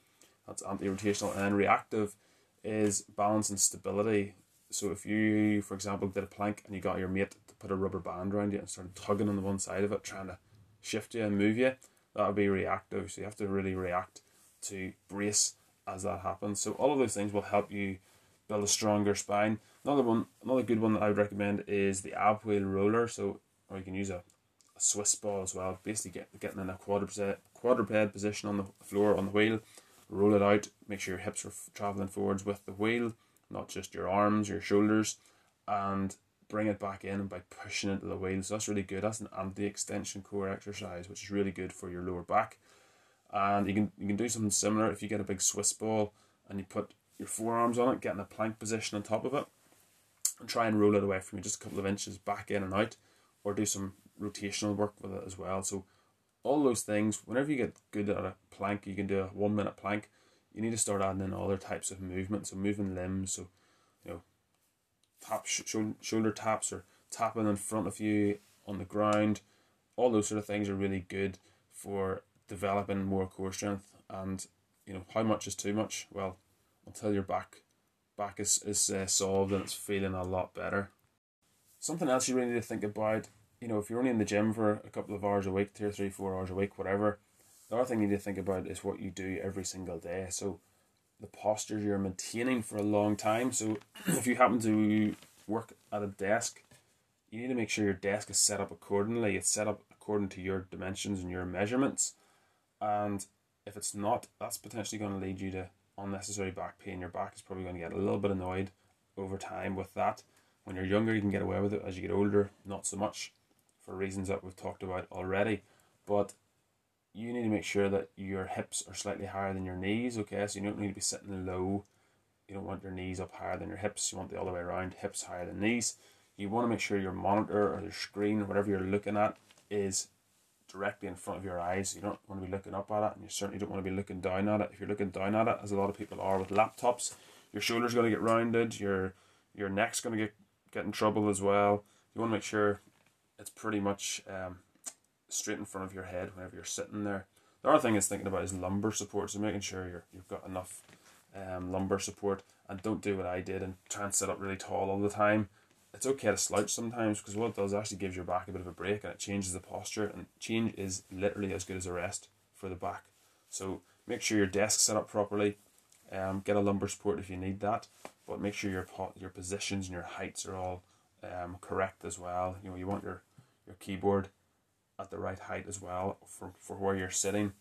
That's anti-rotational and reactive is balance and stability so if you, for example, did a plank and you got your mate to put a rubber band around you and started tugging on the one side of it, trying to shift you and move you, that would be reactive. So you have to really react to brace as that happens. So all of those things will help you build a stronger spine. Another one, another good one that I would recommend is the ab wheel roller. So or you can use a, a Swiss ball as well. Basically, get getting in a quadruped quadruped position on the floor on the wheel, roll it out. Make sure your hips are traveling forwards with the wheel not just your arms, your shoulders, and bring it back in by pushing into the wheels. So that's really good. That's an anti-extension core exercise, which is really good for your lower back. And you can you can do something similar if you get a big Swiss ball and you put your forearms on it, get in a plank position on top of it, and try and roll it away from you just a couple of inches back in and out, or do some rotational work with it as well. So all those things, whenever you get good at a plank, you can do a one minute plank you need to start adding in other types of movement. So moving limbs, so you know, tap sh- shoulder taps or tapping in front of you on the ground. All those sort of things are really good for developing more core strength. And you know, how much is too much? Well, until your back back is is uh, solved and it's feeling a lot better. Something else you really need to think about. You know, if you're only in the gym for a couple of hours a week, two or three, four hours a week, whatever, the other thing you need to think about is what you do every single day. So the posture you're maintaining for a long time. So if you happen to work at a desk, you need to make sure your desk is set up accordingly. It's set up according to your dimensions and your measurements. And if it's not, that's potentially going to lead you to unnecessary back pain. Your back is probably going to get a little bit annoyed over time with that. When you're younger, you can get away with it. As you get older, not so much for reasons that we've talked about already. But you need to make sure that your hips are slightly higher than your knees, okay? So you don't need to be sitting low. You don't want your knees up higher than your hips. You want the other way around, hips higher than knees. You want to make sure your monitor or your screen or whatever you're looking at is directly in front of your eyes. You don't want to be looking up at it, and you certainly don't want to be looking down at it. If you're looking down at it, as a lot of people are with laptops, your shoulder's going to get rounded, your your neck's going to get get in trouble as well. You want to make sure it's pretty much um, straight in front of your head whenever you're sitting there. The other thing is thinking about is lumbar support, so making sure you're, you've got enough um, lumbar support and don't do what I did and try and sit up really tall all the time. It's okay to slouch sometimes because what it does actually gives your back a bit of a break and it changes the posture and change is literally as good as a rest for the back. So make sure your desk set up properly. Um, get a lumbar support if you need that, but make sure your your positions and your heights are all um, correct as well. You know you want your your keyboard at the right height as well for, for where you're sitting.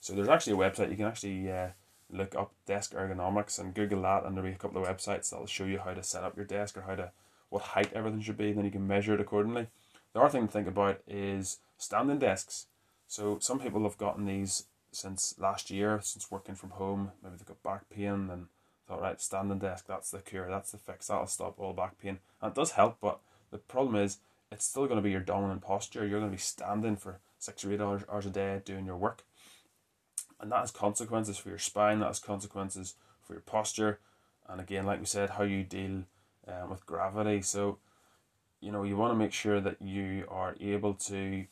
So there's actually a website you can actually uh, look up desk ergonomics and Google that, and there'll be a couple of websites that'll show you how to set up your desk or how to what height everything should be, and then you can measure it accordingly. The other thing to think about is standing desks. So some people have gotten these since last year, since working from home. Maybe they've got back pain and thought, right, standing desk, that's the cure, that's the fix, that'll stop all back pain. And it does help, but the problem is it's still going to be your dominant posture. You're going to be standing for six or eight hours, hours a day doing your work. And that has consequences for your spine, that has consequences for your posture. And again, like we said, how you deal um, with gravity. So, you know, you want to make sure that you are able to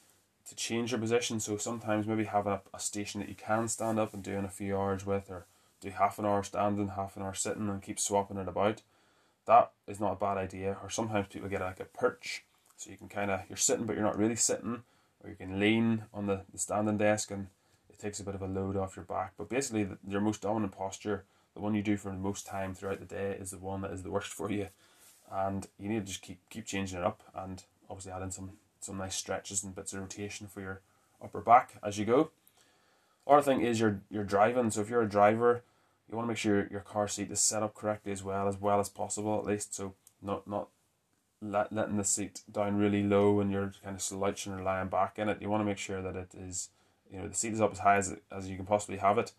to change your position. So sometimes maybe have a, a station that you can stand up and do in a few hours with, or do half an hour standing, half an hour sitting, and keep swapping it about. That is not a bad idea. Or sometimes people get like a perch so you can kind of, you're sitting but you're not really sitting, or you can lean on the, the standing desk and it takes a bit of a load off your back. But basically, the, your most dominant posture, the one you do for the most time throughout the day, is the one that is the worst for you. And you need to just keep keep changing it up and obviously add in some, some nice stretches and bits of rotation for your upper back as you go. Other thing is your your driving. So if you're a driver, you want to make sure your car seat is set up correctly as well, as well as possible at least. So not not let, letting the seat down really low and you're kind of slouching or lying back in it. You want to make sure that it is, you know, the seat is up as high as, as you can possibly have it.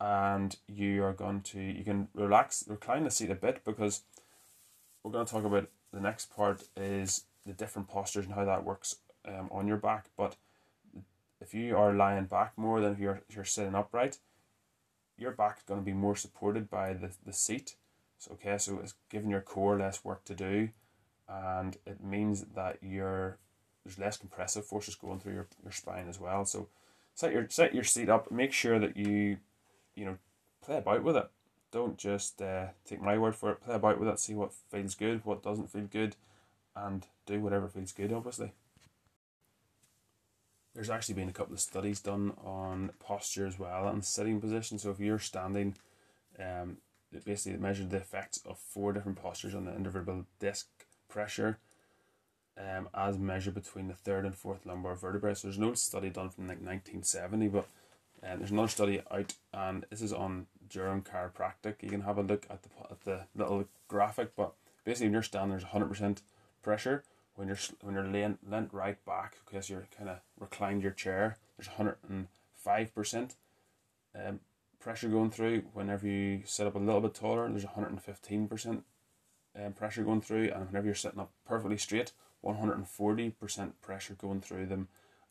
And you are going to, you can relax, recline the seat a bit because we're going to talk about the next part is the different postures and how that works um, on your back. But if you are lying back more than if you're, if you're sitting upright, your back is going to be more supported by the, the seat. So, okay, so it's giving your core less work to do and it means that you're there's less compressive forces going through your, your spine as well. So set your set your seat up. Make sure that you you know play about with it. Don't just uh, take my word for it. Play about with it. See what feels good, what doesn't feel good, and do whatever feels good. Obviously. There's actually been a couple of studies done on posture as well and sitting position. So if you're standing, um, it basically measured the effects of four different postures on the intervertebral disc pressure um, as measured between the third and fourth lumbar vertebrae. So there's no study done from like 1970, but um, there's another study out, and this is on Durham Chiropractic. You can have a look at the at the little graphic, but basically when you're standing, there's 100% pressure. When you're when you're laying leant right back, because you're kind of reclined your chair, there's 105% um, pressure going through. Whenever you sit up a little bit taller, there's 115% um, pressure going through, and whenever you're sitting up perfectly straight, 140% pressure going through them,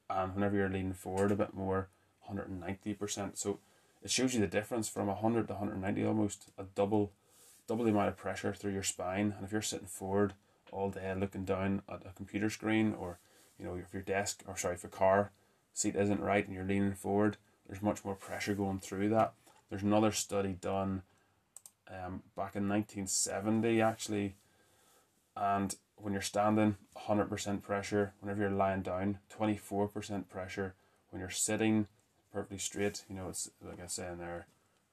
and whenever you're leaning forward a bit more, 190%. So it shows you the difference from 100 to 190, almost a double, double the amount of pressure through your spine. And if you're sitting forward all day looking down at a computer screen, or you know if your desk or sorry if your car seat isn't right and you're leaning forward, there's much more pressure going through that. There's another study done um, back in 1970 actually and when you're standing 100% pressure whenever you're lying down 24% pressure when you're sitting perfectly straight you know it's like I say in there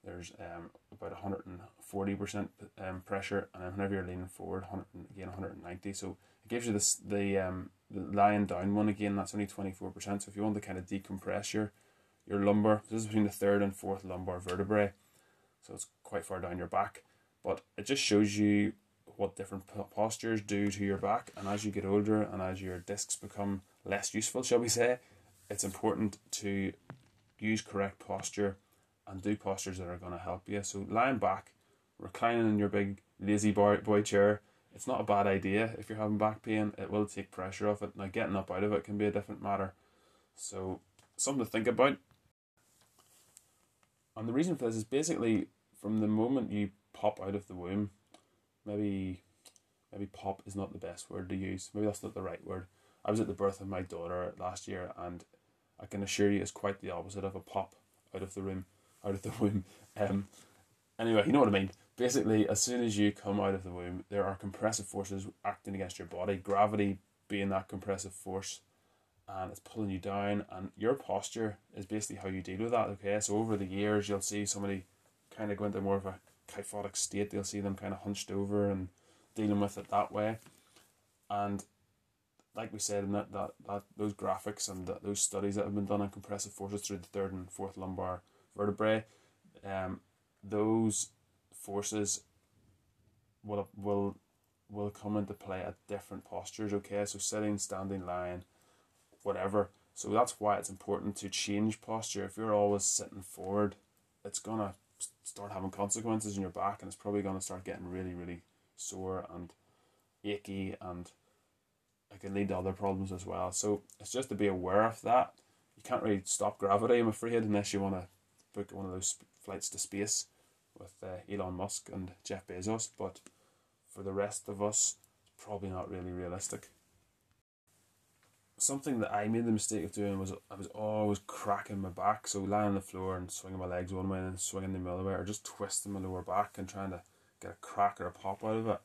there's um, about 140% um, pressure, and then whenever you're leaning forward, 100, again 190. So it gives you this the um the lying down one again. That's only 24%. So if you want to kind of decompress your your lumbar, this is between the third and fourth lumbar vertebrae, so it's quite far down your back. But it just shows you what different postures do to your back, and as you get older and as your discs become less useful, shall we say, it's important to use correct posture and do postures that are going to help you. So lying back, reclining in your big lazy boy, boy chair, it's not a bad idea if you're having back pain. It will take pressure off it. Now getting up out of it can be a different matter. So something to think about. And the reason for this is basically from the moment you pop out of the womb, maybe maybe pop is not the best word to use. Maybe that's not the right word. I was at the birth of my daughter last year and I can assure you it's quite the opposite of a pop out of the room out of the womb. Um, anyway, you know what I mean. Basically, as soon as you come out of the womb, there are compressive forces acting against your body. Gravity being that compressive force, and it's pulling you down. And your posture is basically how you deal with that. Okay, so over the years, you'll see somebody kind of go into more of a kyphotic state. You'll see them kind of hunched over and dealing with it that way. And like we said in that, that, that those graphics and that, those studies that have been done on compressive forces through the third and fourth lumbar vertebrae, um, those forces will will will come into play at different postures. Okay, so sitting, standing, lying, whatever. So that's why it's important to change posture. If you're always sitting forward, it's gonna start having consequences in your back, and it's probably gonna start getting really, really sore and achy, and it can lead to other problems as well. So it's just to be aware of that. You can't really stop gravity, I'm afraid, unless you want to book one of those flights to space with uh, Elon Musk and Jeff Bezos, but for the rest of us, it's probably not really realistic. Something that I made the mistake of doing was I was always cracking my back, so lying on the floor and swinging my legs one way and swinging them the other way, or just twisting my lower back and trying to get a crack or a pop out of it.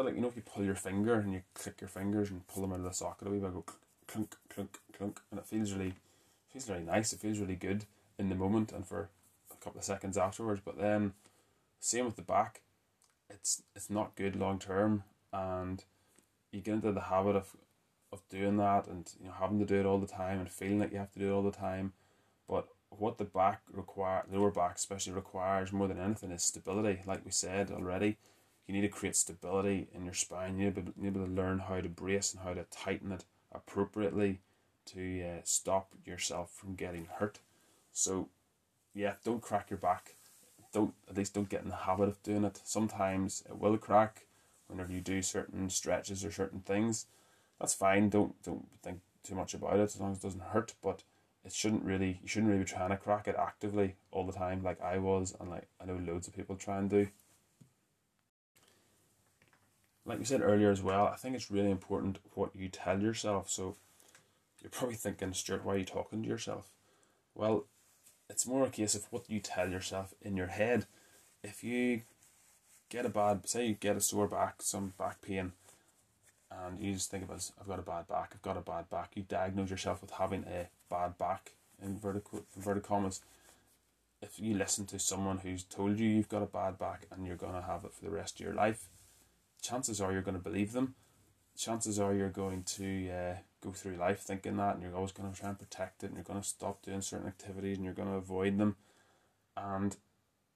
A bit like you know if you pull your finger and you click your fingers and pull them out of the socket a wee bit, go clunk, clunk, clunk, and it feels really, feels really nice. It feels really good in the moment and for a couple of seconds afterwards. But then, same with the back, it's it's not good long term, and you get into the habit of of doing that and you know having to do it all the time and feeling like you have to do it all the time. But what the back require, lower back especially requires more than anything is stability. Like we said already, you need to create stability in your spine. You need to be, able to learn how to brace and how to tighten it appropriately to uh, stop yourself from getting hurt. So, yeah, don't crack your back. Don't at least don't get in the habit of doing it. Sometimes it will crack whenever you do certain stretches or certain things. That's fine. Don't don't think too much about it as long as it doesn't hurt. But it shouldn't really you shouldn't really be trying to crack it actively all the time like I was and like I know loads of people try and do. Like we said earlier as well, I think it's really important what you tell yourself. So you're probably thinking, Stuart, why are you talking to yourself? Well, it's more a case of what you tell yourself in your head. If you get a bad, say you get a sore back, some back pain, and you just think about, I've got a bad back, I've got a bad back. You diagnose yourself with having a bad back, in inverted, inverted commas. If you listen to someone who's told you you've got a bad back and you're going to have it for the rest of your life, chances are you're going to believe them. Chances are you're going to uh, go through life thinking that, and you're always going to try and protect it, and you're going to stop doing certain activities, and you're going to avoid them, and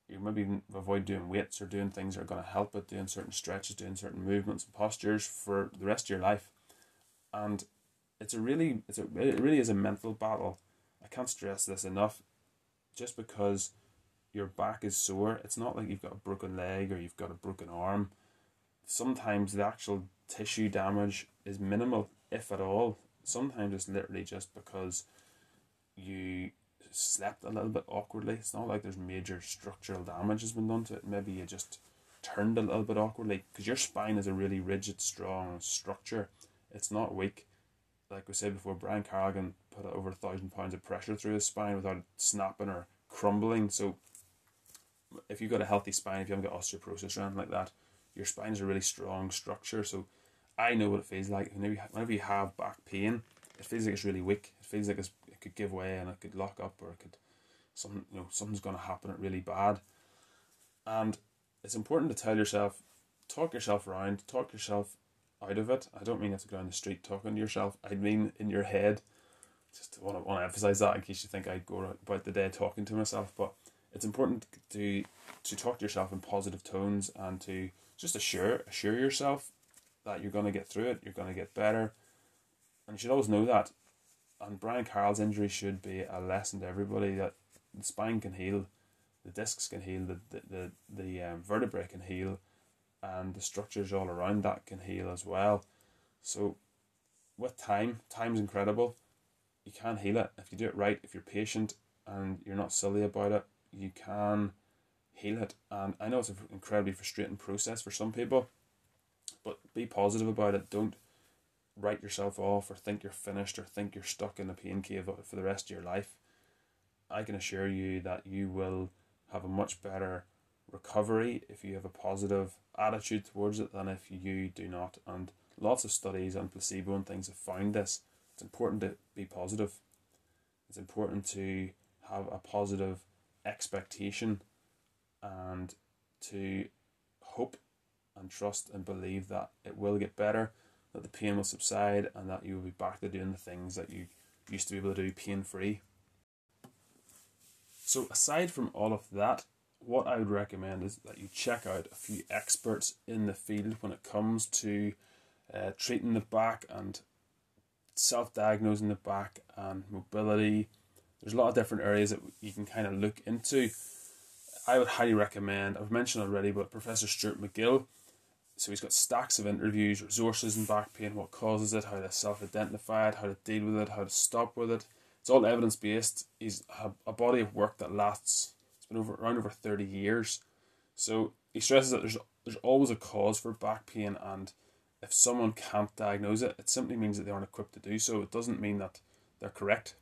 you maybe avoid doing weights or doing things that are going to help it, doing certain stretches, doing certain movements and postures for the rest of your life, and it's a really, it's a, it really is a mental battle. I can't stress this enough. Just because your back is sore, it's not like you've got a broken leg or you've got a broken arm. Sometimes the actual tissue damage is minimal if at all. Sometimes it's literally just because you slept a little bit awkwardly. It's not like there's major structural damage has been done to it. Maybe you just turned a little bit awkwardly because your spine is a really rigid, strong structure. It's not weak. Like we said before, Brian Carroll put over a thousand pounds of pressure through his spine without snapping or crumbling. So, if you've got a healthy spine, if you haven't got osteoporosis or anything like that, your spine is a really strong structure. So, I know what it feels like whenever you, have back pain. It feels like it's really weak. It feels like it could give way and it could lock up or it could some you know something's going to happen It really bad, and it's important to tell yourself, talk yourself around, talk yourself out of it. I don't mean you have to go down the street talking to yourself. I mean in your head. Just want to want to emphasize that in case you think I go about the day talking to myself, but it's important to to talk to yourself in positive tones and to just assure assure yourself that you're going to get through it. You're going to get better, and you should always know that. And Brian Carroll's injury should be a lesson to everybody that the spine can heal, the discs can heal, the the the, the um, vertebrae can heal, and the structures all around that can heal as well. So, with time, time's incredible. You can heal it if you do it right. If you're patient and you're not silly about it, you can heal it. And I know it's an incredibly frustrating process for some people, but be positive about it. Don't write yourself off or think you're finished or think you're stuck in a pain cave for the rest of your life. I can assure you that you will have a much better recovery if you have a positive attitude towards it than if you do not. And lots of studies on placebo and things have found this. It's important to be positive. It's important to have a positive expectation and to hope and trust and believe that it will get better, that the pain will subside, and that you will be back to doing the things that you used to be able to do pain free. So, aside from all of that, what I would recommend is that you check out a few experts in the field when it comes to uh, treating the back and self diagnosing the back and mobility. There's a lot of different areas that you can kind of look into. I would highly recommend, I've mentioned already, but Professor Stuart McGill. So he's got stacks of interviews, resources and back pain, what causes it, how to self identify it, how to deal with it, how to stop with it. It's all evidence based. He's a body of work that lasts it's been over around over 30 years. So he stresses that there's there's always a cause for back pain and if someone can't diagnose it, it simply means that they aren't equipped to do so. It doesn't mean that they're correct.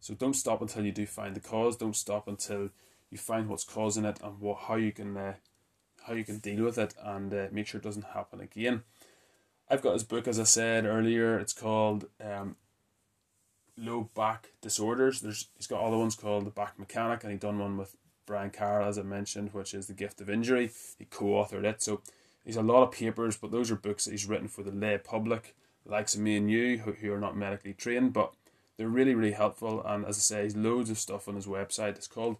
So don't stop until you do find the cause. Don't stop until you find what's causing it and what how you can uh, how you can deal with it and uh, make sure it doesn't happen again. I've got his book, as I said earlier. It's called um, Low Back Disorders. There's he's got other ones called The Back Mechanic, and he done one with Brian Carroll, as I mentioned, which is The Gift of Injury. He co authored it. So he's a lot of papers, but those are books that he's written for the lay public, likes of me and you, who, who are not medically trained, but they're really, really helpful. And as I say, he's loads of stuff on his website. It's called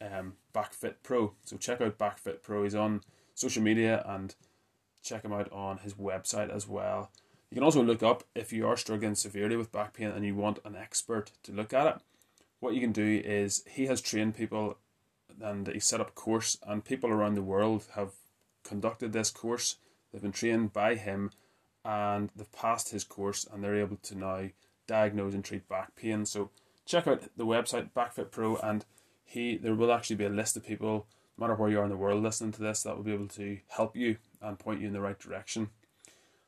the um, BackFit Pro. So check out BackFit Pro. He's on social media and check him out on his website as well. You can also look up if you are struggling severely with back pain and you want an expert to look at it. What you can do is he has trained people and he set up a course, and people around the world have conducted this course. They've been trained by him, and they've passed his course, and they're able to now diagnose and treat back pain. So check out the website BackFit Pro, and he there will actually be a list of people, no matter where you are in the world, listening to this, that will be able to help you and point you in the right direction.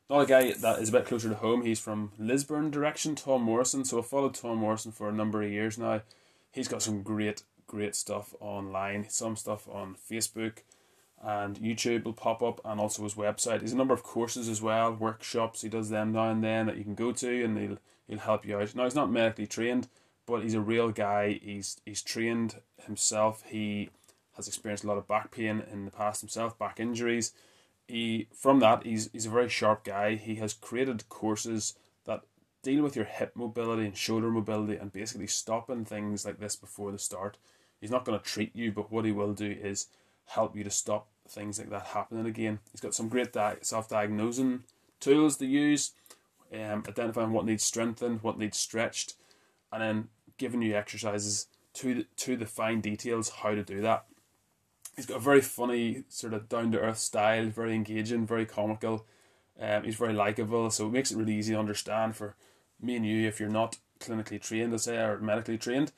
Another guy that is a bit closer to home, he's from Lisburn direction, Tom Morrison. So I've followed Tom Morrison for a number of years now. He's got some great great stuff online, some stuff on Facebook and YouTube will pop up and also his website. He's a number of courses as well, workshops, he does them now and then that you can go to and he'll he'll help you out. Now he's not medically trained, but he's a real guy. He's he's trained himself. He has experienced a lot of back pain in the past himself, back injuries. He from that he's he's a very sharp guy. He has created courses that deal with your hip mobility and shoulder mobility and basically stopping things like this before the start. He's not going to treat you, but what he will do is help you to stop things like that happening again. He's got some great di- self-diagnosing tools to use, um, identifying what needs strengthened, what needs stretched, and then giving you exercises to the, to the fine details how to do that. He's got a very funny, sort of down to earth style, very engaging, very comical. Um, he's very likable, so it makes it really easy to understand for me and you if you're not clinically trained, let's say, or medically trained.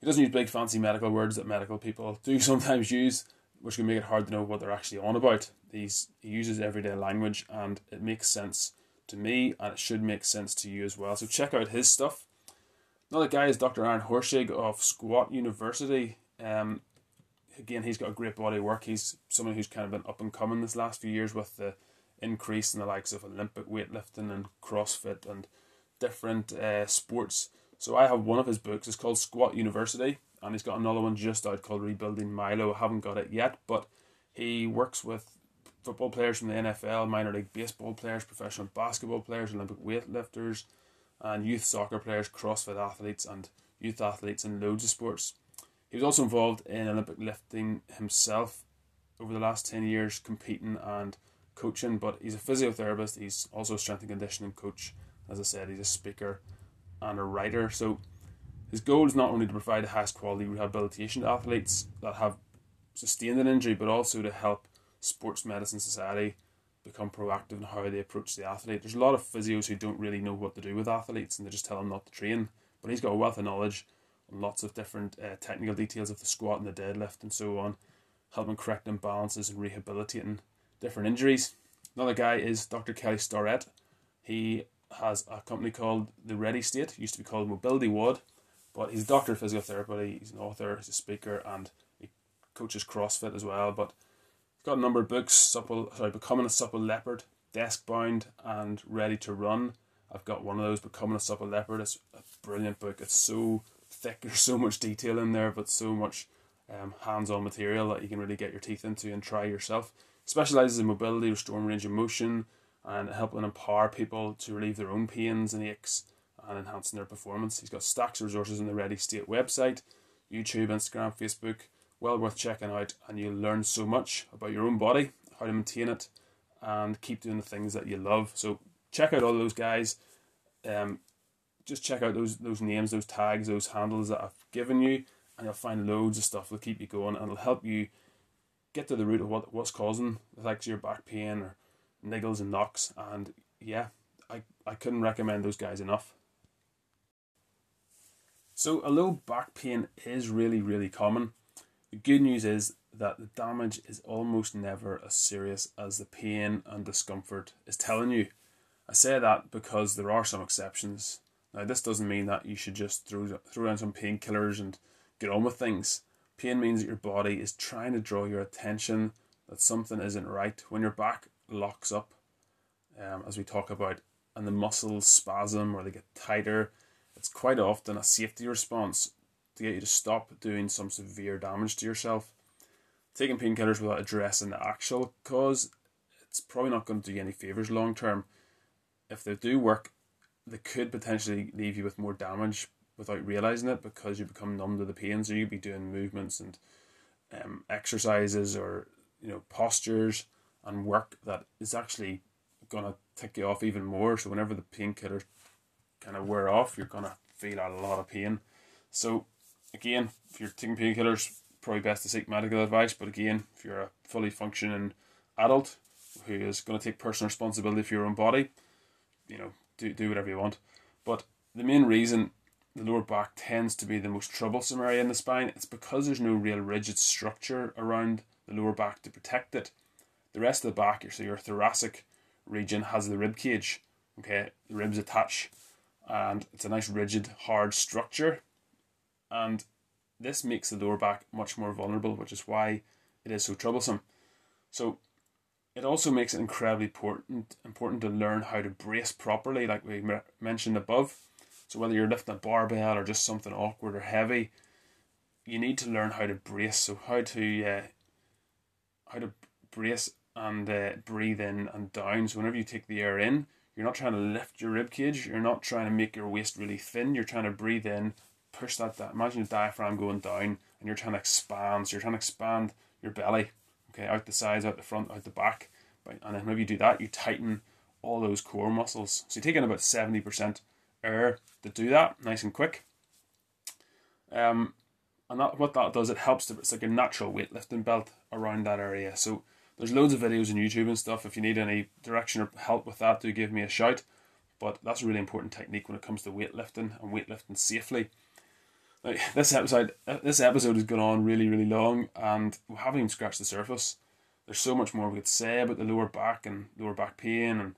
He doesn't use big fancy medical words that medical people do sometimes use, which can make it hard to know what they're actually on about. He's, he uses everyday language and it makes sense to me and it should make sense to you as well. So check out his stuff. Another guy is Dr. Aaron Horschig of Squat University. Um, again, he's got a great body of work. He's someone who's kind of been up and coming this last few years with the increase in the likes of Olympic weightlifting and CrossFit and different uh, sports so I have one of his books. It's called Squat University, and he's got another one just out called Rebuilding Milo. I haven't got it yet, but he works with football players from the NFL, minor league baseball players, professional basketball players, Olympic weightlifters, and youth soccer players, CrossFit athletes, and youth athletes in loads of sports. He was also involved in Olympic lifting himself over the last 10 years, competing and coaching, but he's a physiotherapist, he's also a strength and conditioning coach. As I said, he's a speaker and a writer. So his goal is not only to provide the highest quality rehabilitation to athletes that have sustained an injury, but also to help Sports Medicine Society become proactive in how they approach the athlete. There's a lot of physios who don't really know what to do with athletes and they just tell them not to train. But he's got a wealth of knowledge on lots of different uh, technical details of the squat and the deadlift and so on, helping correct imbalances and rehabilitating different injuries. Another guy is Dr. Kelly Starrett. He has a company called The Ready State, used to be called Mobility WOD, but he's a doctor of physiotherapy, he's an author, he's a speaker, and he coaches CrossFit as well. But got a number of books, supple sorry, Becoming a Supple Leopard, Desk Bound and Ready to Run. I've got one of those, Becoming a Supple Leopard. It's a brilliant book. It's so thick, there's so much detail in there, but so much um, hands-on material that you can really get your teeth into and try yourself. Specializes in mobility, restoring range of motion, and helping empower people to relieve their own pains and aches and enhancing their performance. He's got stacks of resources on the Ready State website, YouTube, Instagram, Facebook. Well worth checking out, and you'll learn so much about your own body, how to maintain it, and keep doing the things that you love. So check out all those guys. Um, just check out those those names, those tags, those handles that I've given you, and you'll find loads of stuff that'll keep you going and it'll help you get to the root of what what's causing like your back pain or niggles and knocks. And yeah, I, I couldn't recommend those guys enough. So, although back pain is really, really common, the good news is that the damage is almost never as serious as the pain and discomfort is telling you. I say that because there are some exceptions. Now, this doesn't mean that you should just throw, throw down some painkillers and get on with things. Pain means that your body is trying to draw your attention that something isn't right. When your back locks up, um, as we talk about, and the muscles spasm or they get tighter, it's quite often a safety response to get you to stop doing some severe damage to yourself. Taking painkillers without addressing the actual cause, it's probably not going to do you any favours long term. If they do work, they could potentially leave you with more damage without realizing it because you become numb to the pain. So you'd be doing movements and um, exercises or you know postures and work that is actually gonna tick you off even more. So whenever the painkillers kind of wear off, you're gonna feel a lot of pain. So again, if you're taking painkillers, probably best to seek medical advice. But again, if you're a fully functioning adult who is going to take personal responsibility for your own body, you know, do do whatever you want. But the main reason the lower back tends to be the most troublesome area in the spine, it's because there's no real rigid structure around the lower back to protect it. The rest of the back, so your thoracic region, has the rib cage. Okay, the ribs attach, and it's a nice rigid, hard structure, and this makes the lower back much more vulnerable, which is why it is so troublesome. So it also makes it incredibly important important to learn how to brace properly, like we mentioned above. So whether you're lifting a barbell or just something awkward or heavy, you need to learn how to brace. So how to uh, how to brace and uh, breathe in and down. So whenever you take the air in, you're not trying to lift your rib cage. You're not trying to make your waist really thin. You're trying to breathe in, push that. Imagine your diaphragm going down, and you're trying to expand. So you're trying to expand your belly, okay, out the sides, out the front, out the back. And then whenever you do that, you tighten all those core muscles. So you're taking about seventy percent air to do that nice and quick. Um, and that what that does, it helps to it's like a natural weightlifting belt around that area. So there's loads of videos on YouTube and stuff. If you need any direction or help with that, do give me a shout. But that's a really important technique when it comes to weightlifting and weightlifting safely. Now, this episode this episode has gone on really really long, and we haven't even scratched the surface. There's so much more we could say about the lower back and lower back pain and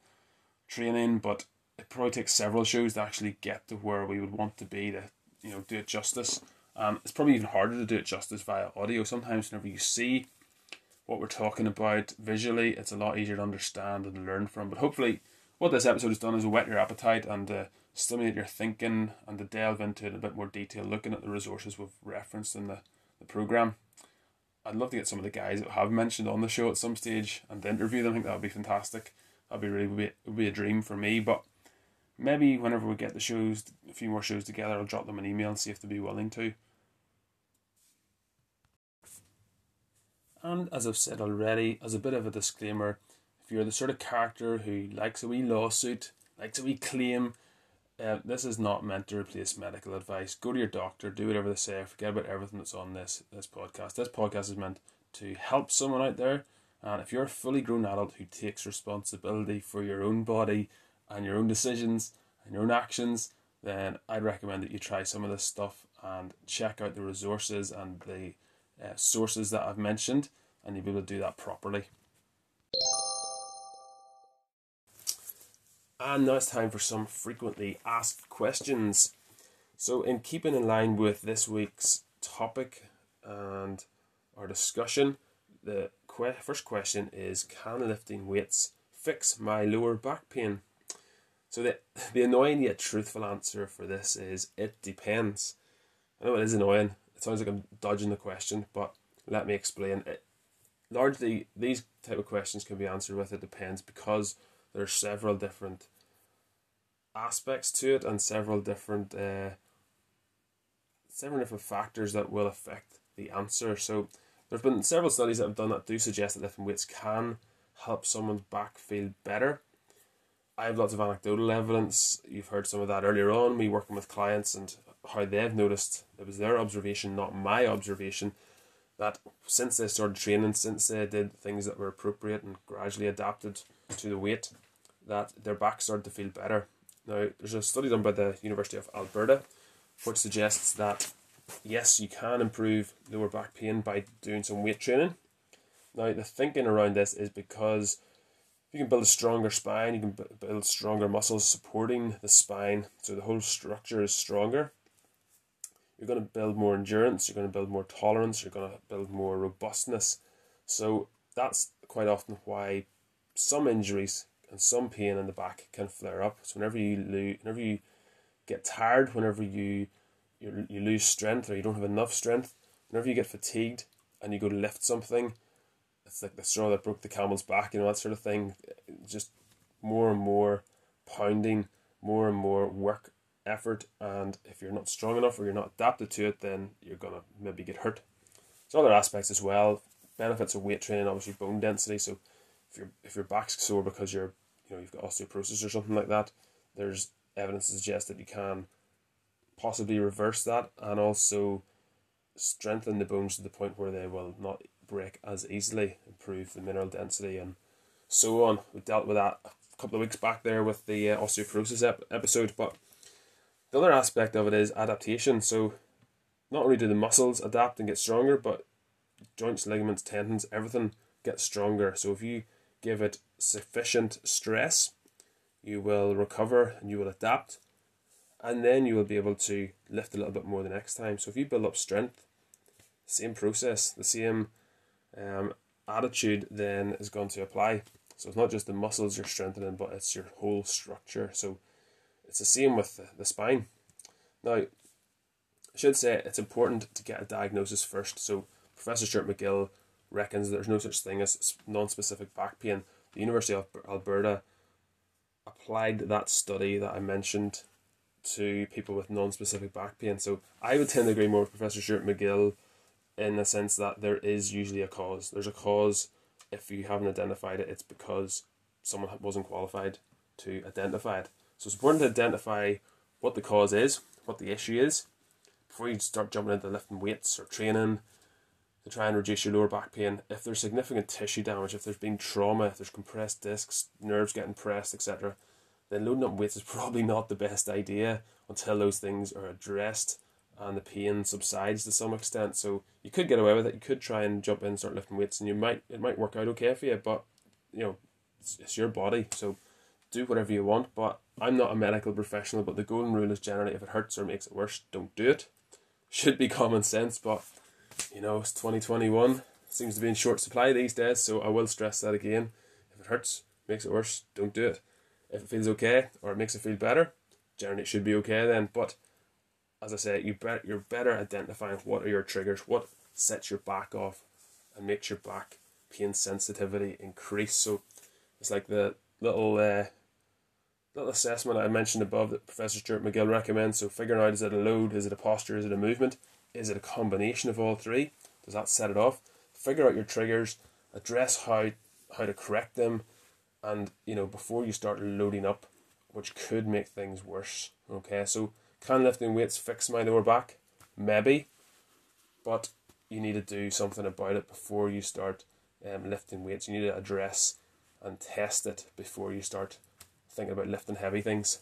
training, but it probably takes several shows to actually get to where we would want to be to you know do it justice. Um, it's probably even harder to do it justice via audio. Sometimes whenever you see what we're talking about visually, it's a lot easier to understand and learn from. But hopefully, what this episode has done is whet your appetite and uh, stimulate your thinking and to delve into it a bit more detail, looking at the resources we've referenced in the, the program. I'd love to get some of the guys that have mentioned on the show at some stage and interview them. I think that would be fantastic. That'd be really would be, be a dream for me. But maybe whenever we get the shows, a few more shows together, I'll drop them an email and see if they'd be willing to. And as I've said already, as a bit of a disclaimer, if you're the sort of character who likes a wee lawsuit, likes a wee claim, uh, this is not meant to replace medical advice. Go to your doctor, do whatever they say, forget about everything that's on this this podcast. This podcast is meant to help someone out there. And if you're a fully grown adult who takes responsibility for your own body and your own decisions and your own actions, then I'd recommend that you try some of this stuff and check out the resources and the uh, sources that I've mentioned, and you'll be able to do that properly. And now it's time for some frequently asked questions. So, in keeping in line with this week's topic and our discussion, the que- first question is Can lifting weights fix my lower back pain? So, the, the annoying yet truthful answer for this is it depends. I know it is annoying. It sounds like I'm dodging the question, but let me explain. It, largely, these type of questions can be answered with it depends because there are several different aspects to it and several different uh, several different factors that will affect the answer. So there's been several studies that have done that do suggest that lifting weights can help someone's back feel better. I have lots of anecdotal evidence. You've heard some of that earlier on. Me working with clients and how they've noticed it was their observation, not my observation, that since they started training, since they did things that were appropriate and gradually adapted to the weight, that their back started to feel better. Now, there's a study done by the University of Alberta which suggests that yes, you can improve lower back pain by doing some weight training. Now, the thinking around this is because you can build a stronger spine, you can build stronger muscles supporting the spine, so the whole structure is stronger. You're going to build more endurance, you're going to build more tolerance, you're going to build more robustness. So, that's quite often why some injuries and some pain in the back can flare up. So whenever you lose, whenever you get tired, whenever you you you lose strength or you don't have enough strength, whenever you get fatigued and you go to lift something, it's like the straw that broke the camel's back, you know that sort of thing. Just more and more pounding, more and more work effort, and if you're not strong enough or you're not adapted to it, then you're gonna maybe get hurt. There's other aspects as well. Benefits of weight training, obviously bone density. So if your if your back's sore because you're you know you've got osteoporosis or something like that, there's evidence to suggest that you can possibly reverse that and also strengthen the bones to the point where they will not break as easily, improve the mineral density and so on. We dealt with that a couple of weeks back there with the uh, osteoporosis ep- episode, but the other aspect of it is adaptation. So not only do the muscles adapt and get stronger, but joints, ligaments, tendons, everything gets stronger. So if you give it sufficient stress, you will recover and you will adapt, and then you will be able to lift a little bit more the next time. So if you build up strength, same process, the same um, attitude then is going to apply. So it's not just the muscles you're strengthening, but it's your whole structure. So it's the same with the, the spine. Now, I should say it's important to get a diagnosis first. So Professor Stuart McGill reckons there's no such thing as non-specific back pain. The University of Alberta applied that study that I mentioned to people with non-specific back pain. So I would tend to agree more with Professor Stuart McGill in the sense that there is usually a cause. There's a cause. If you haven't identified it, it's because someone wasn't qualified to identify it. So it's important to identify what the cause is, what the issue is, before you start jumping into lifting weights or training to try and reduce your lower back pain. If there's significant tissue damage, if there's been trauma, if there's compressed discs, nerves getting pressed, etc., then loading up weights is probably not the best idea until those things are addressed and the pain subsides to some extent. So you could get away with it. You could try and jump in and start lifting weights, and you might it might work out okay for you. But you know, it's, it's your body, so do whatever you want. But I'm not a medical professional. But the golden rule is generally, if it hurts or makes it worse, don't do it. Should be common sense, but you know, it's 2021. Seems to be in short supply these days, so I will stress that again. If it hurts, makes it worse, don't do it. If it feels okay or it makes it feel better, generally it should be okay then. But as I say, you bet you're better identifying what are your triggers, what sets your back off, and makes your back pain sensitivity increase. So it's like the little uh, little assessment I mentioned above that Professor Stuart McGill recommends. So figuring out is it a load, is it a posture, is it a movement, is it a combination of all three? Does that set it off? Figure out your triggers, address how how to correct them, and you know before you start loading up, which could make things worse. Okay, so can lifting weights fix my lower back? Maybe, but you need to do something about it before you start um, lifting weights. You need to address and test it before you start thinking about lifting heavy things.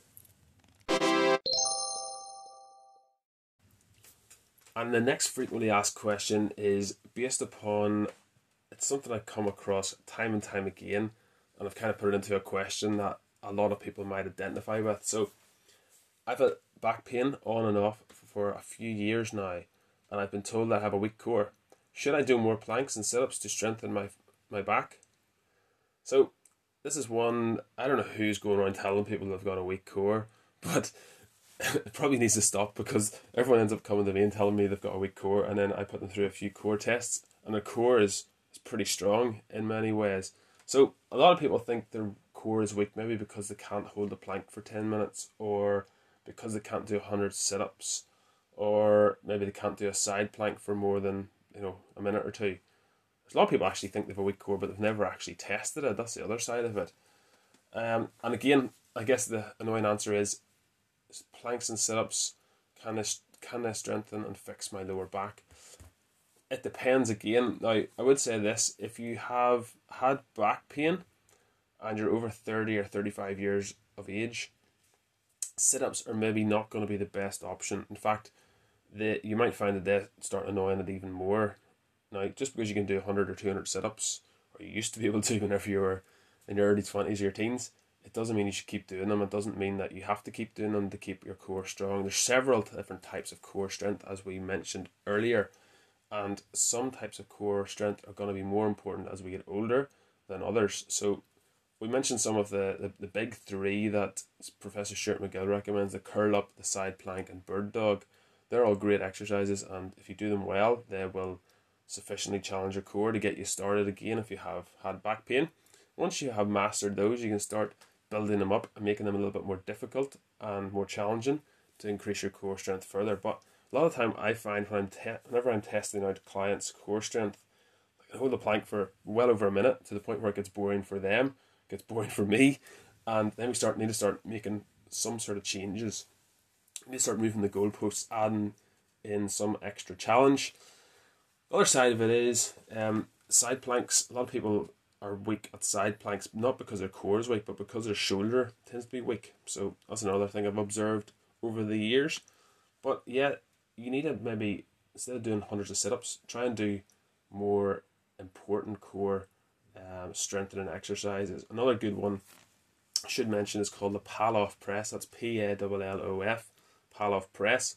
And the next frequently asked question is based upon it's something I've come across time and time again, and I've kind of put it into a question that a lot of people might identify with. So, I've had back pain on and off for a few years now, and I've been told I have a weak core. Should I do more planks and sit ups to strengthen my my back? So, this is one I don't know who's going around telling people they've got a weak core, but it probably needs to stop because everyone ends up coming to me and telling me they've got a weak core, and then I put them through a few core tests, and their core is, is pretty strong in many ways. So a lot of people think their core is weak maybe because they can't hold a plank for 10 minutes, or because they can't do 100 sit ups, or maybe they can't do a side plank for more than you know a minute or two. There's a lot of people actually think they have a weak core, but they've never actually tested it. That's the other side of it. Um, and again, I guess the annoying answer is planks and sit ups can I, can I strengthen and fix my lower back? It depends again. Now, I would say this if you have had back pain and you're over 30 or 35 years of age, sit ups are maybe not going to be the best option. In fact, they, you might find that they start annoying it even more. Now, just because you can do 100 or 200 sit ups, or you used to be able to whenever you were in your early 20s or your teens, it doesn't mean you should keep doing them. It doesn't mean that you have to keep doing them to keep your core strong. There's several different types of core strength, as we mentioned earlier, and some types of core strength are going to be more important as we get older than others. So, we mentioned some of the, the, the big three that Professor Stuart McGill recommends the curl up, the side plank, and bird dog. They're all great exercises, and if you do them well, they will sufficiently challenge your core to get you started again if you have had back pain. Once you have mastered those, you can start building them up and making them a little bit more difficult and more challenging to increase your core strength further. But a lot of time, I find when I'm te- whenever I'm testing out clients' core strength, I hold the plank for well over a minute to the point where it gets boring for them, gets boring for me, and then we start need to start making some sort of changes. We start moving the goalposts, adding in some extra challenge. The other side of it is um, side planks. A lot of people are weak at side planks, not because their core is weak, but because their shoulder tends to be weak. So that's another thing I've observed over the years. But yeah, you need to maybe instead of doing hundreds of sit ups, try and do more important core um, strengthening exercises. Another good one I should mention is called the Pallof press. That's P A L L O F, Pallof press.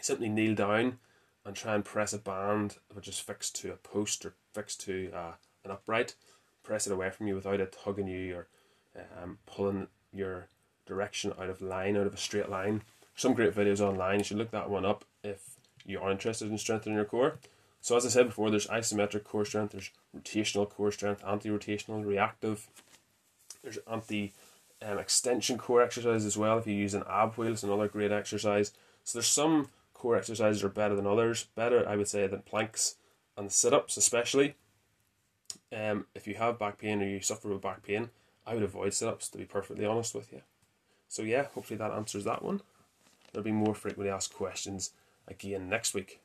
Simply kneel down and try and press a band which is fixed to a post or fixed to a an upright, press it away from you without it hugging you or um, pulling your direction out of line, out of a straight line. Some great videos online. You should look that one up if you are interested in strengthening your core. So as I said before, there's isometric core strength, there's rotational core strength, anti-rotational, reactive. There's anti um, extension core exercise as well. If you use an ab wheel, it's another great exercise. So there's some core exercises are better than others. Better, I would say, than planks and sit-ups especially. Um, if you have back pain or you suffer with back pain, I would avoid sit ups to be perfectly honest with you. So, yeah, hopefully that answers that one. There'll be more frequently asked questions again next week.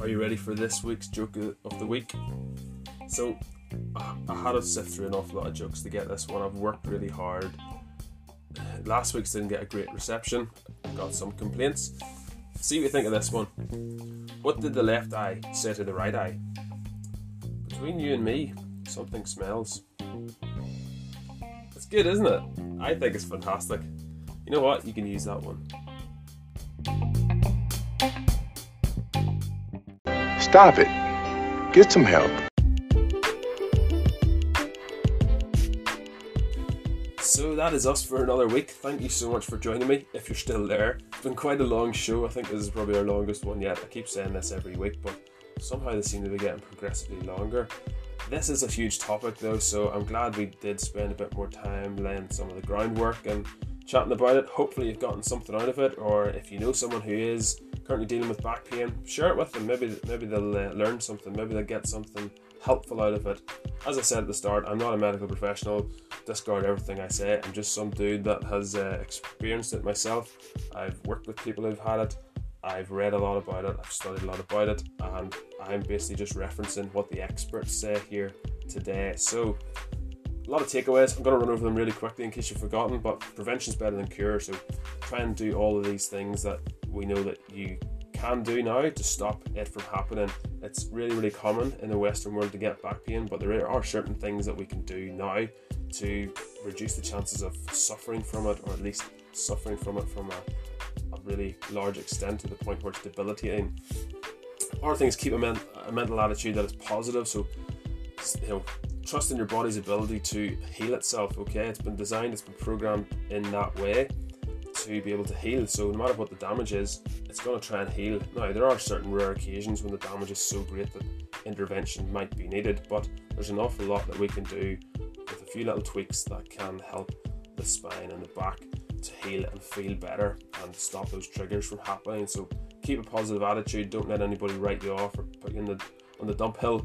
Are you ready for this week's joke of the week? So, I had to sift through an awful lot of jokes to get this one. I've worked really hard last week's didn't get a great reception. Got some complaints. See what you think of this one. What did the left eye say to the right eye? Between you and me, something smells. It's good, isn't it? I think it's fantastic. You know what? You can use that one. Stop it. Get some help. That is us for another week. Thank you so much for joining me. If you're still there, it's been quite a long show. I think this is probably our longest one yet. I keep saying this every week, but somehow they seem to be getting progressively longer. This is a huge topic though, so I'm glad we did spend a bit more time laying some of the groundwork and chatting about it. Hopefully, you've gotten something out of it, or if you know someone who is currently dealing with back pain, share it with them. Maybe maybe they'll uh, learn something. Maybe they'll get something helpful out of it. As I said at the start, I'm not a medical professional. Discard everything I say. I'm just some dude that has uh, experienced it myself. I've worked with people who've had it. I've read a lot about it. I've studied a lot about it, and I'm basically just referencing what the experts say here today. So a lot of takeaways. I'm going to run over them really quickly in case you've forgotten, but prevention is better than cure. So try and do all of these things that we know that you can do now to stop it from happening. It's really, really common in the Western world to get back pain, but there are certain things that we can do now to reduce the chances of suffering from it, or at least suffering from it from a, a really large extent to the point where it's debilitating. Other things keep a, men- a mental attitude that is positive. So, you know, trust in your body's ability to heal itself. Okay, it's been designed, it's been programmed in that way to be able to heal. So no matter what the damage is, it's going to try and heal. Now there are certain rare occasions when the damage is so great that intervention might be needed, but there's an awful lot that we can do with a few little tweaks that can help the spine and the back to heal and feel better and stop those triggers from happening. So keep a positive attitude. Don't let anybody write you off or put you in the on the dump hill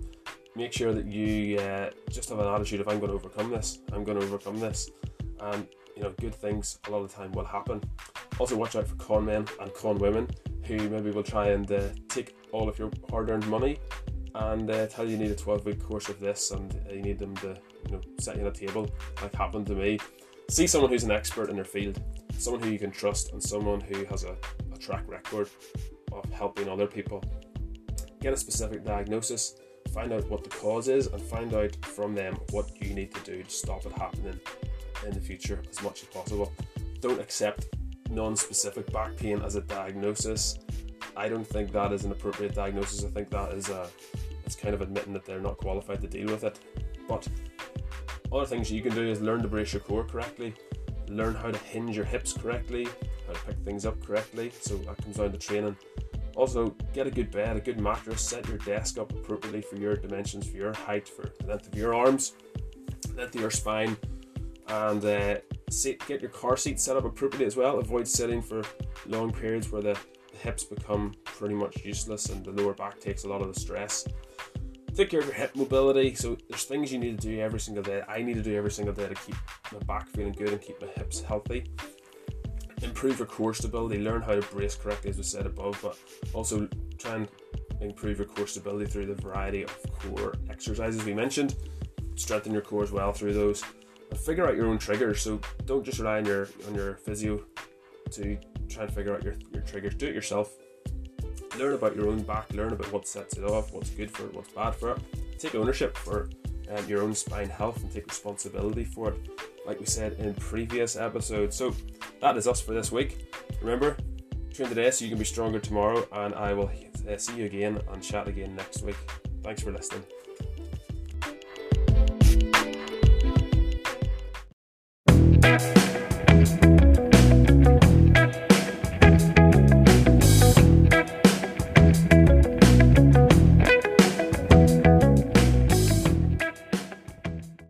make sure that you uh, just have an attitude of I'm going to overcome this. I'm going to overcome this, and you know, good things a lot of the time will happen. Also, watch out for con men and con women who maybe will try and uh, take all of your hard-earned money and uh, tell you you need a 12-week course of this and you need them to, you know, set you on a table, like happened to me. See someone who's an expert in their field, someone who you can trust, and someone who has a, a track record of helping other people. Get a specific diagnosis find out what the cause is and find out from them what you need to do to stop it happening in the future as much as possible. Don't accept non specific back pain as a diagnosis. I don't think that is an appropriate diagnosis. I think that is a it's kind of admitting that they're not qualified to deal with it. But other things you can do is learn to brace your core correctly, learn how to hinge your hips correctly, how to pick things up correctly. So that comes down to training also, get a good bed, a good mattress, set your desk up appropriately for your dimensions, for your height, for the length of your arms, length of your spine, and uh, sit, get your car seat set up appropriately as well. Avoid sitting for long periods where the, the hips become pretty much useless and the lower back takes a lot of the stress. Take care of your hip mobility. So there's things you need to do every single day. I need to do every single day to keep my back feeling good and keep my hips healthy improve your core stability, learn how to brace correctly, as we said above, but also try and improve your core stability through the variety of core exercises we mentioned. Strengthen your core as well through those, and figure out your own triggers. So don't just rely on your on your physio to try and figure out your, your triggers. Do it yourself. Learn about your own back. Learn about what sets it off, what's good for it, what's bad for it. Take ownership for um, your own spine health and take responsibility for it like we said in previous episodes. So that is us for this week. Remember, train today so you can be stronger tomorrow, and I will uh, see you again and chat again next week. Thanks for listening.